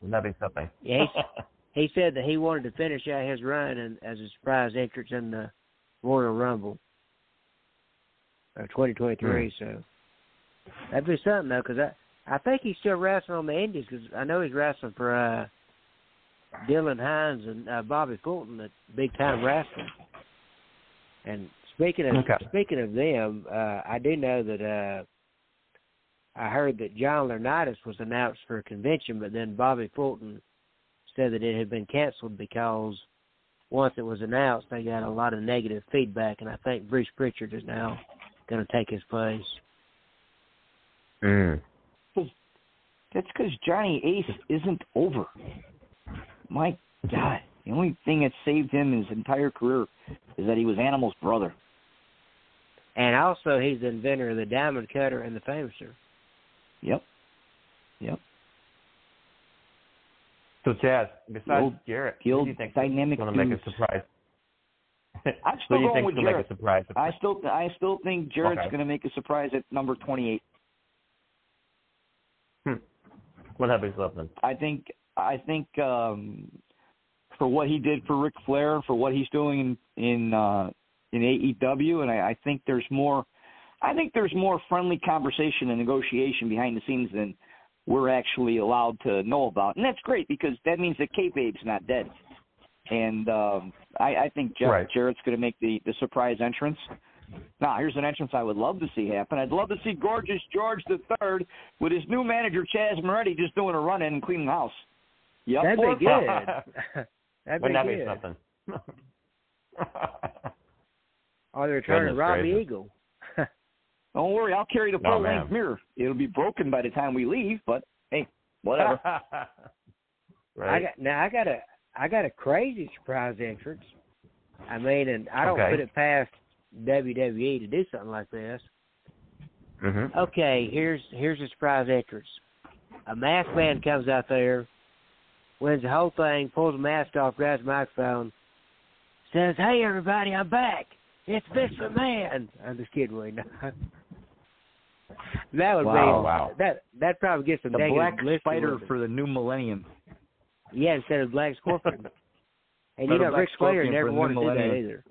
wouldn't that be something? Yeah, he said that he wanted to finish out his run and, as a surprise entrance in the Royal Rumble of 2023. So that'd be something though, because I I think he's still wrestling on the Indies because I know he's wrestling for uh Dylan Hines and uh, Bobby Fulton at Big Time Wrestling. And speaking of Okay. speaking of them, uh I do know that uh I heard that John Laurinaitis was announced for a convention, but then Bobby Fulton said that it had been canceled because once it was announced, they got a lot of negative feedback, and I think Bruce Pritchard is now going to take his place. Mm. That's because Johnny Ace isn't over. My God, the only thing that saved him his entire career is that he was Animal's brother. And also, he's the inventor of the diamond cutter and the famouser. Yep. Yep. So Chaz, besides old- Jarrett, the who do you think dynamic going to make a surprise? I'm still going think with will make a surprise? I still, I still think Jarrett's Okay. going to make a surprise at number 28. Hmm. What happens something? I think, I think um, for what he did for Ric Flair, and for what he's doing in in uh, in AEW, and I, I think there's more. I think there's more friendly conversation and negotiation behind the scenes than we're actually allowed to know about, and that's great because that means that kayfabe's not dead. And um, I, I think Jar- Right. Jarrett's going to make the the surprise entrance. Now, here's an entrance I would love to see happen. I'd love to see Gorgeous George III with his new manager Chaz Moretti just doing a run in and cleaning the house. Yep, That'd be good. That'd be Wouldn't that be good. something? Or the return of Goodness Robbie gracious. Eagle. Don't worry, I'll carry the Oh, man. length mirror. It'll be broken by the time we leave, but hey, whatever. I right? got now. I got a I got a crazy surprise entrance. I mean, and I don't Okay. put it past WWE to do something like this. Mm-hmm. Okay, here's here's a surprise entrance. A masked man comes out there, wins the whole thing, pulls the mask off, grabs the microphone, says, "Hey everybody, I'm back. It's Vince McMahon." I'm just kidding, Wayne. that would Wow. be Wow. that that probably gets some The negative Black publicity Spider for the new millennium. Yeah, instead of Black Scorpion. and you know, of Black Ric Flair never wanted to new do that either.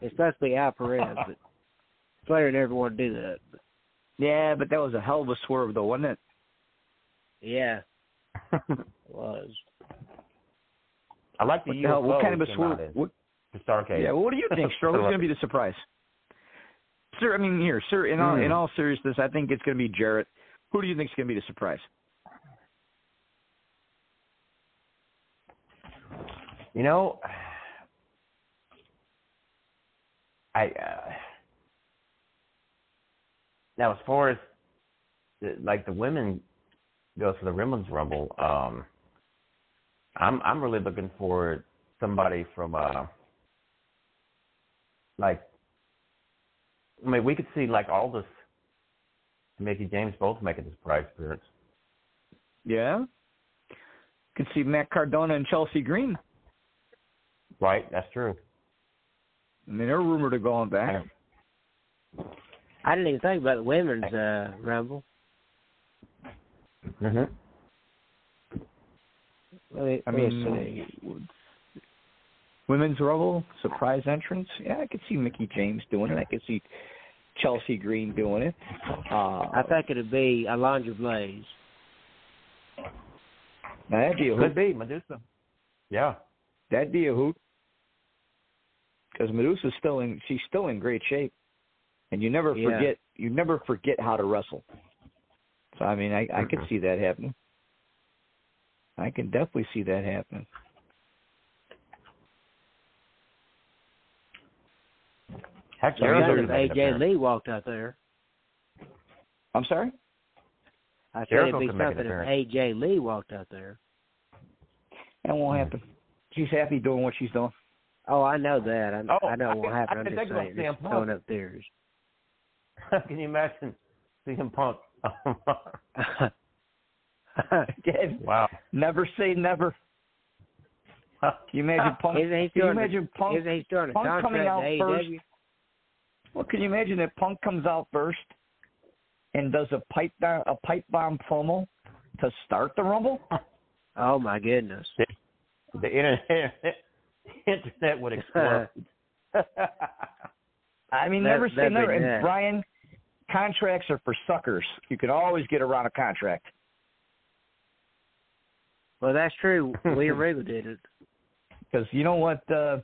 It's supposed to be Al Perez, but Flair never wanted to do that. Yeah, but that was a hell of a swerve, though, wasn't it? Yeah, it was. I like the What the hell- what kind of a swerve- what- the Starcade. Yeah, well, what do you think, Stro? Who's going to be the surprise? Sir, I mean, here, sir. In all Hmm. in all seriousness, I think it's going to be Jarrett. Who do you think is going to be the surprise? You know, I uh, now as far as the, like the women goes for the women's rumble, um, I'm I'm really looking for somebody from uh, like I mean we could see like Aldous, and Mickie James both making this surprise appearance. Yeah. Could see Matt Cardona and Chelsea Green. Right, that's true. I mean, they're rumored of going back. I didn't even think about the women's uh, rumble. Mm-hmm. Let me, I mean, women's rumble surprise entrance. Yeah, I could see Mickie James doing it. I could see Chelsea Green doing it. Uh, I think it'd be Alundra Blayze. that'd be a Could hoot. be Medusa. Yeah. That'd be a hoot. Because Medusa's still in. She's still in great shape, and you never Yeah. forget. You never forget how to wrestle. So I mean, I I could see that happening. I can definitely see that happening. Heck, So Jericho if AJ. Lee walked out there? I'm sorry. I said it'd be could make an something if appearance. AJ Lee walked out there. That won't happen. She's happy doing what she's doing. Oh, I know that. I, Oh, I know it I won't can- happen. I I'm just saying, CM just Punk. throwing up theories. Can you imagine CM Punk? Again, wow. never say never. Can you imagine Punk? Isn't Can you starting to- imagine Punk? isn't he starting a Punk coming out to first. Well, can you imagine if Punk comes out first and does a pipe down, a pipe bomb promo to start the Rumble? Oh my goodness. The internet, internet would explode. I mean, That- never say never. And nice. Brian, contracts are for suckers. You can always get around a contract. Well, that's true. William Regal did it. because you know what uh,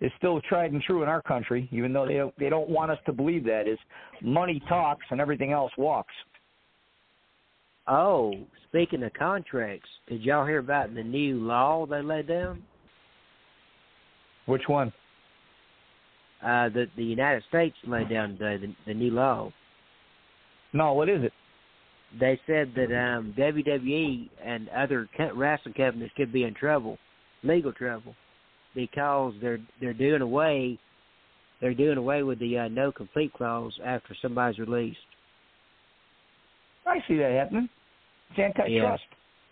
is still tried and true in our country, even though they don't, they don't want us to believe that is money talks and everything else walks. Oh, speaking of contracts, did y'all hear about the new law they laid down? Which one? Uh, the the United States laid down today the, the new law. No, what is it? They said that um, WWE and other wrestling companies could be in trouble, legal trouble, because they're they're doing away they're doing away with the uh, no compete clause after somebody's released. I see that happening. It's antitrust.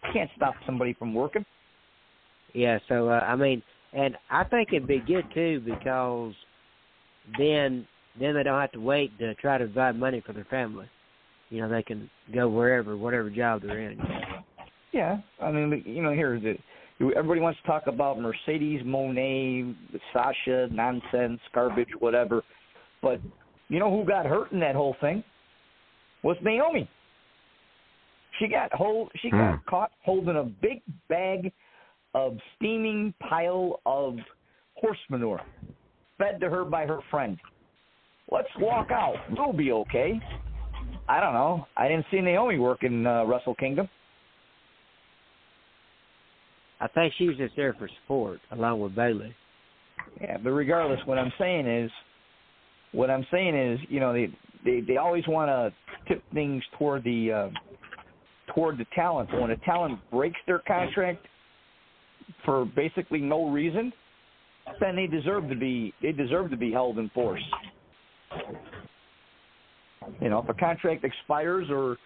Yeah. Can't stop somebody from working. Yeah, so uh, I mean, and I think it'd be good too because then then they don't have to wait to try to provide money for their family. You know, they can go wherever, whatever job they're in. Yeah, I mean, you know, here's the everybody wants to talk about Mercedes Moné, Sasha nonsense, garbage, whatever. But you know who got hurt in that whole thing? Was Naomi. She got hold. She got hmm. caught holding a big bag of steaming pile of horse manure, fed to her by her friend. Let's walk out. We'll be okay. I don't know. I didn't see Naomi work in uh, Wrestle Kingdom. I think she was just there for support along with Bayley. Yeah, but regardless, what I'm saying is, what I'm saying is, you know, they they they always want to tip things toward the uh, toward the talent. But when a talent breaks their contract, for basically no reason, then they deserve to be they deserve to be held in force. You know, if a contract expires or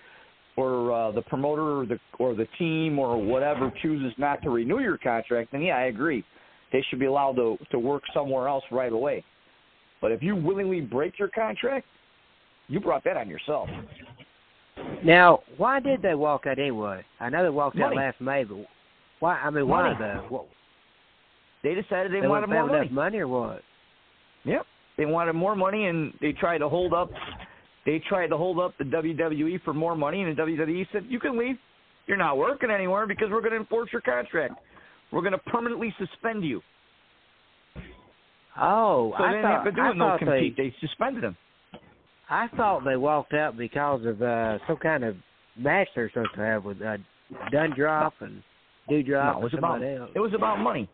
or uh, the promoter or the or the team or whatever chooses not to renew your contract, then yeah, I agree. They should be allowed to to work somewhere else right away. But if you willingly break your contract, you brought that on yourself. Now, why did they walk out anyway? I know they walked Money. out last May, but why? I mean, why though? What, They decided they, they wanted more money. money or what? Yep. They wanted more money and they tried to hold up they tried to hold up the WWE for more money and the WWE said, You can leave. You're not working anywhere because we're gonna enforce your contract. We're gonna permanently suspend you. Oh, So I they didn't thought have to do a no compete. they They suspended him. I thought they walked out because of uh some kind of match they're supposed to have with uh, Dundrop and Dewdrop No, it was about else. it was about money.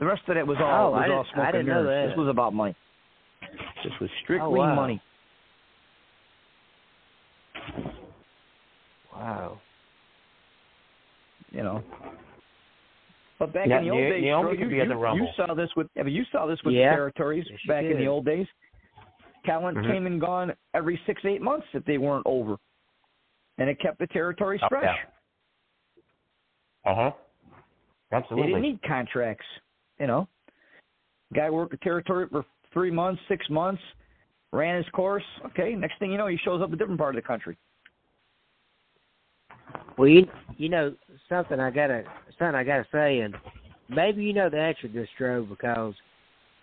The rest of it was all Oh, was I all smoke I didn't and know mirrors. that. This was about money. This was strictly Oh, wow. money. Wow. You know. But back Yeah, in the old days, Naomi you, be at the you, you saw this with yeah, but you saw this with Yeah. the territories Yes, back in the old days. Talent Mhm. came and gone every six, eight months if they weren't over. And it kept the territories Oh, fresh. yeah. Uh huh. Absolutely. They didn't need contracts. You know. Guy worked a territory for three months, six months, ran his course. Okay, next thing you know he shows up a different part of the country. Well, you you know something I gotta something I gotta say, and maybe you know the answer to this, Stro, because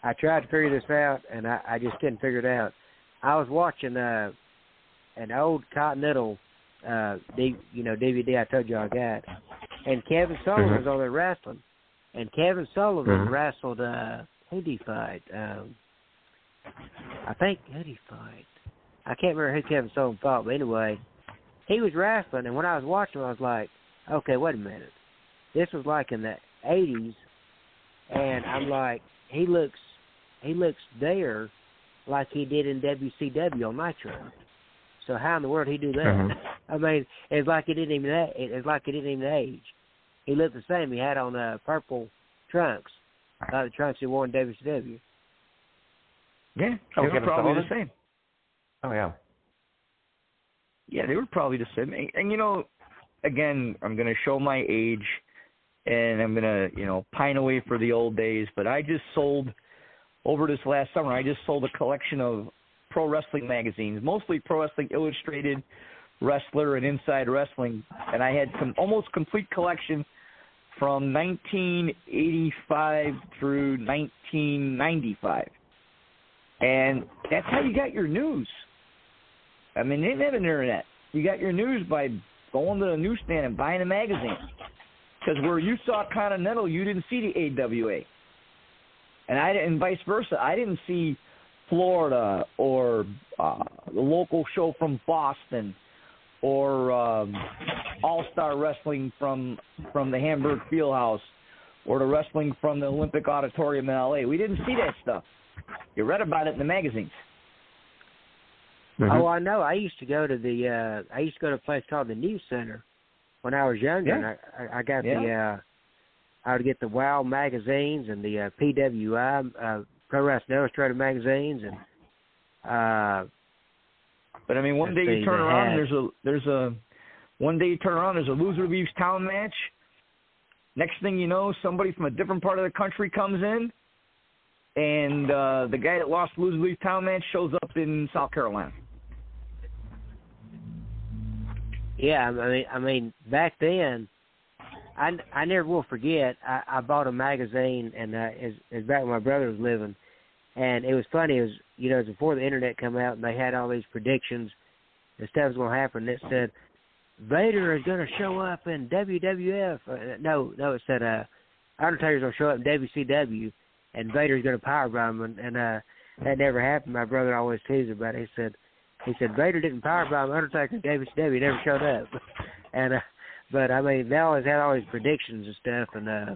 I tried to figure this out and I, I just couldn't figure it out. I was watching uh an old Continental uh D, you know DVD I told you I got, and Kevin Sullivan Mhm. was on there wrestling, and Kevin Sullivan Mhm. wrestled uh who did he fight? Um, I think who he fight? I can't remember who Kevin Sullivan fought, but anyway, he was wrestling, and when I was watching, I was like, okay, wait a minute, this was like in the '80s, and I'm like, he looks, he looks there like he did in WCW on Nitro. So how in the world he do that? Mhm. I mean, it's like he didn't even it's like he didn't even age. He looked the same. He had on uh, purple trunks, like the trunks he wore in WCW. Yeah, Oh, they were probably the same. Oh yeah. Yeah, they were probably the same. And, and you know, again, I'm going to show my age, and I'm going to, you know, pine away for the old days. But I just sold over this last summer. I just sold a collection of pro wrestling magazines, mostly Pro Wrestling Illustrated, Wrestler, and Inside Wrestling, and I had com- almost complete collection from 1985 through 1995. And that's how you got your news. I mean, they didn't have an internet. You got your news by going to the newsstand and buying a magazine. Because where you saw Continental, you didn't see the AWA, and I and vice versa. I didn't see Florida or uh, the local show from Boston or um, All Star Wrestling from from the Hamburg Fieldhouse or the wrestling from the Olympic Auditorium in LA. We didn't see that stuff. You read about it in the magazines. Oh, I know. I used to go to the uh I used to go to a place called the News Center when I was younger. Yeah. And I, I I got the uh I would get the Wow magazines and the uh, PWI uh Pro Wrestling Illustrated magazines and uh But I mean, one day you turn around, had- there's a there's a one day you turn around, there's a loser leaves town match. Next thing you know, somebody from a different part of the country comes in, and uh the guy that lost the loser leaves town match shows up in South Carolina. yeah, I mean I mean back then I I never will forget I, I bought a magazine and uh is is back when my brother was living and it was funny, it was you know, it was before the internet come out and they had all these predictions and stuff was gonna happen. It said Vader is gonna show up in WWF. Uh, no, no, it said uh Undertaker's gonna show up in WCW and Vader's gonna powerbomb and, and uh that never happened. My brother always teased about it. He said he said Vader didn't powerbomb Undertaker in WCW, never showed up. and uh but I mean they always had all these predictions and stuff and uh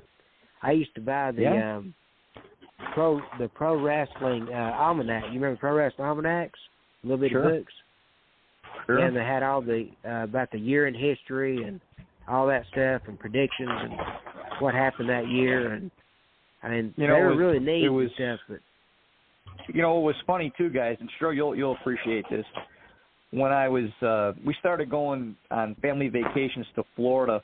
I used to buy the Yeah. um pro the pro wrestling uh almanac. You remember pro wrestling almanacs? Little bitty Sure. books. Sure. And they had all the uh, about the year in history and all that stuff and predictions and what happened that year, and I mean You know, they it were was- really neat it was- and stuff. But you know, it was funny too, guys, and sure you'll you'll appreciate this. When I was uh we started going on family vacations to Florida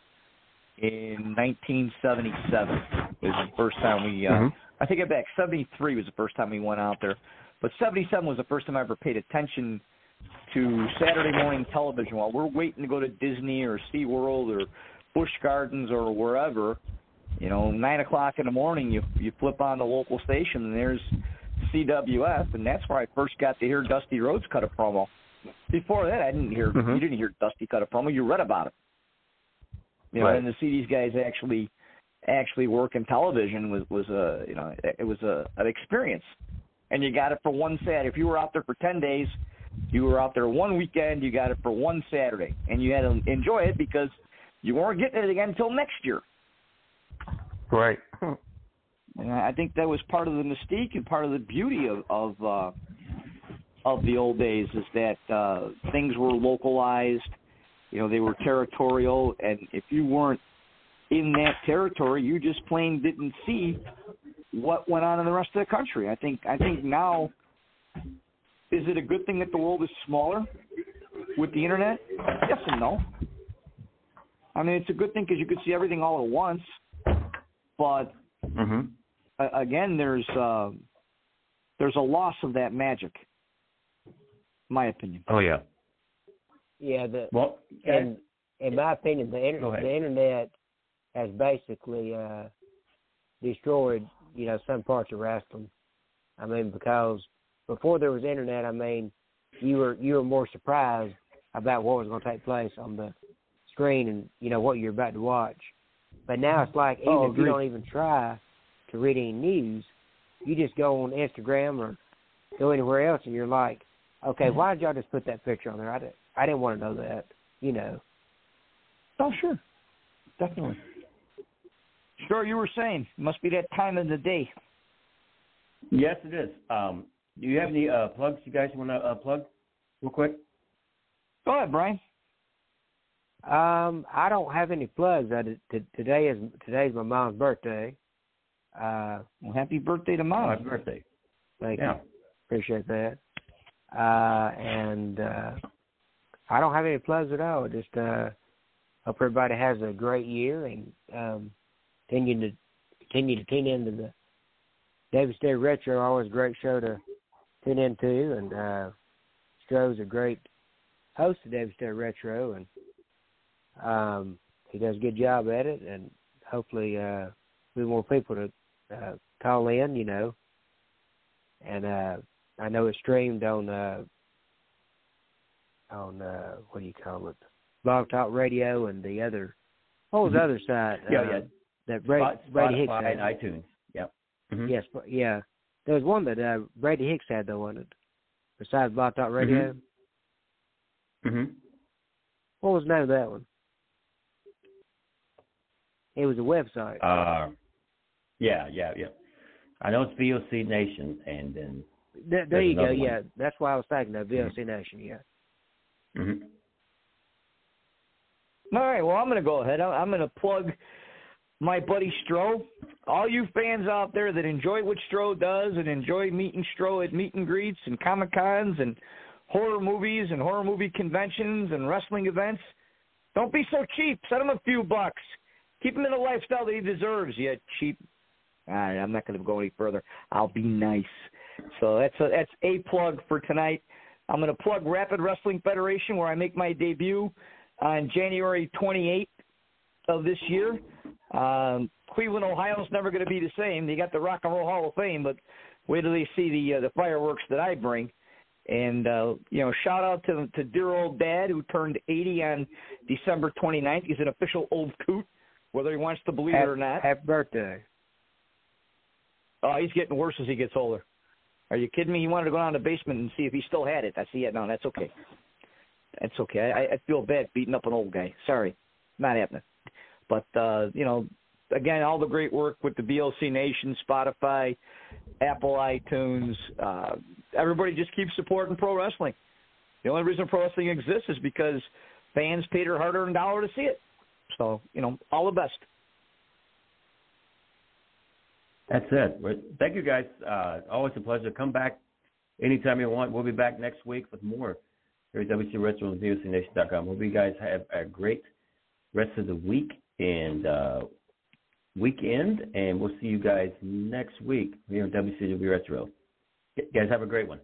in 1977 was the first time we uh Mhm. I take it back 73 was the first time we went out there. But 77 was the first time I ever paid attention to Saturday morning television while we're waiting to go to Disney or SeaWorld or Busch Gardens or wherever. You know, nine o'clock in the morning, you you flip on the local station and there's CWF, and that's where I first got to hear Dusty Rhodes cut a promo. Before that, I didn't hear Mhm. you didn't hear Dusty cut a promo. You read about it. You know, and to see these guys actually actually work in television was was a you know it was a an experience, and you got it for one Saturday. If you were out there for ten days, you were out there one weekend. You got it for one Saturday, and you had to enjoy it because you weren't getting it again until next year. Right. And I think that was part of the mystique and part of the beauty of of uh, of the old days is that uh, things were localized. You know, they were territorial, and if you weren't in that territory, you just plain didn't see what went on in the rest of the country. I think I think now is it a good thing that the world is smaller with the internet? Yes and no. I mean, it's a good thing because you could see everything all at once, but Mhm. again, there's uh, there's a loss of that magic. My opinion. Oh yeah. yeah, the Well, and in my opinion, the Go internet, the internet has basically uh, destroyed, you know, some parts of wrestling. I mean, because before there was internet, I mean, you were you were more surprised about what was going to take place on the screen and you know what you're about to watch. But now it's like even Oh, if you don't even try to read any news, you just go on Instagram or go anywhere else, and you're like, okay, why did y'all just put that picture on there? I didn't, I didn't want to know that, you know. Oh, sure, definitely. Sure, you were saying it must be that time of the day. Yes, it is. Um, do you have any uh, plugs you guys want to uh, plug real quick? Go ahead, Brian. Um, I don't have any plugs. I, t- today is today's my mom's birthday. Uh, well, happy birthday to mom. Happy birthday. Thank Yeah. you. Appreciate that. Uh, and uh, I don't have any plugs at all. Just uh, hope everybody has a great year and um, continue to continue to tune into the David State Retro. Always a great show to tune into, and uh, Stro's a great host of David State Retro, and um, he does a good job at it. And hopefully, uh, we want people to uh, call in. You know, and uh, I know it's streamed on uh, on uh, what do you call it, Blog Talk Radio, and the other. What was the Mhm. other site? Yeah, uh, yeah. That Brady, Spot- Brady Hicks had. and iTunes. Yep. Mhm. Yes, but yeah. There was one that uh, Brady Hicks had though, wasn't it? Besides Blog Talk Radio. Mm Mhm. What was the name of that one? It was a website. Uh, yeah, yeah, yeah. I know it's VOC Nation, and then. there there you go. one. Yeah, that's why I was thinking of VOC Nation. Yeah. Mhm. All right, well, I'm going to go ahead. I'm- I'm going to plug my buddy Stro. All you fans out there that enjoy what Stro does and enjoy meeting Stro at meet and greets and Comic Cons and horror movies and horror movie conventions and wrestling events, don't be so cheap. Send him a few bucks. Keep him in the lifestyle that he deserves, you cheap. All right, I'm not going to go any further. I'll be nice. So that's a, that's a plug for tonight. I'm going to plug Rapid Wrestling Federation, where I make my debut on January 28th of this year. Um, Cleveland, Ohio is never going to be the same. They got the Rock and Roll Hall of Fame, but wait till they see the uh, the fireworks that I bring. And uh, you know, shout out to to dear old dad who turned 80 on December 29th. He's an official old coot, whether he wants to believe it or not. Happy birthday. Oh, he's getting worse as he gets older. Are you kidding me? He wanted to go down to the basement and see if he still had it. I see it. No, that's okay. That's okay. I, I feel bad beating up an old guy. Sorry, not happening. But uh, you know, again, all the great work with the VOC Nation, Spotify, Apple iTunes. Uh, everybody just keeps supporting pro wrestling. The only reason pro wrestling exists is because fans paid their hard-earned dollar to see it. So you know, all the best. That's it. Well, Thank you guys. Uh, always a pleasure. Come back anytime you want. We'll be back next week with more here at WC Retro and VOCNation.com. Hope you guys have a great rest of the week and uh, weekend, and we'll see you guys next week here on WCW Retro. You guys have a great one.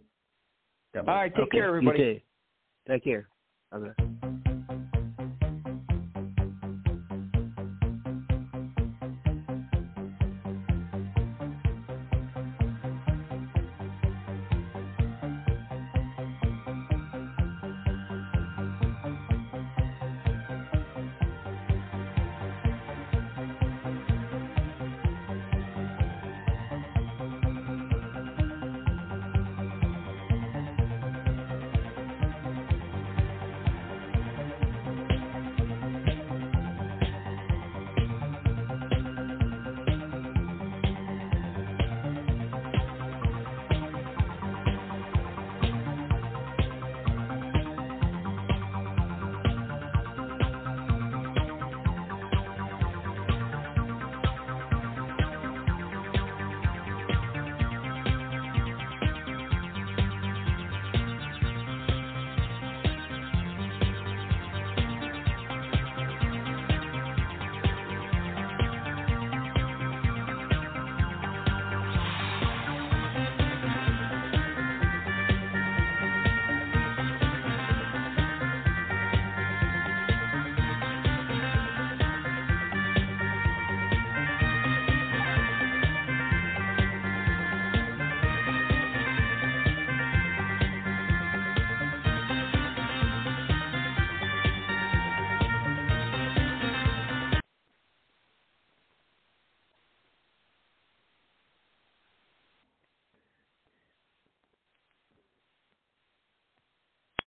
All right, take care, everybody. You too. Take care. Bye-bye.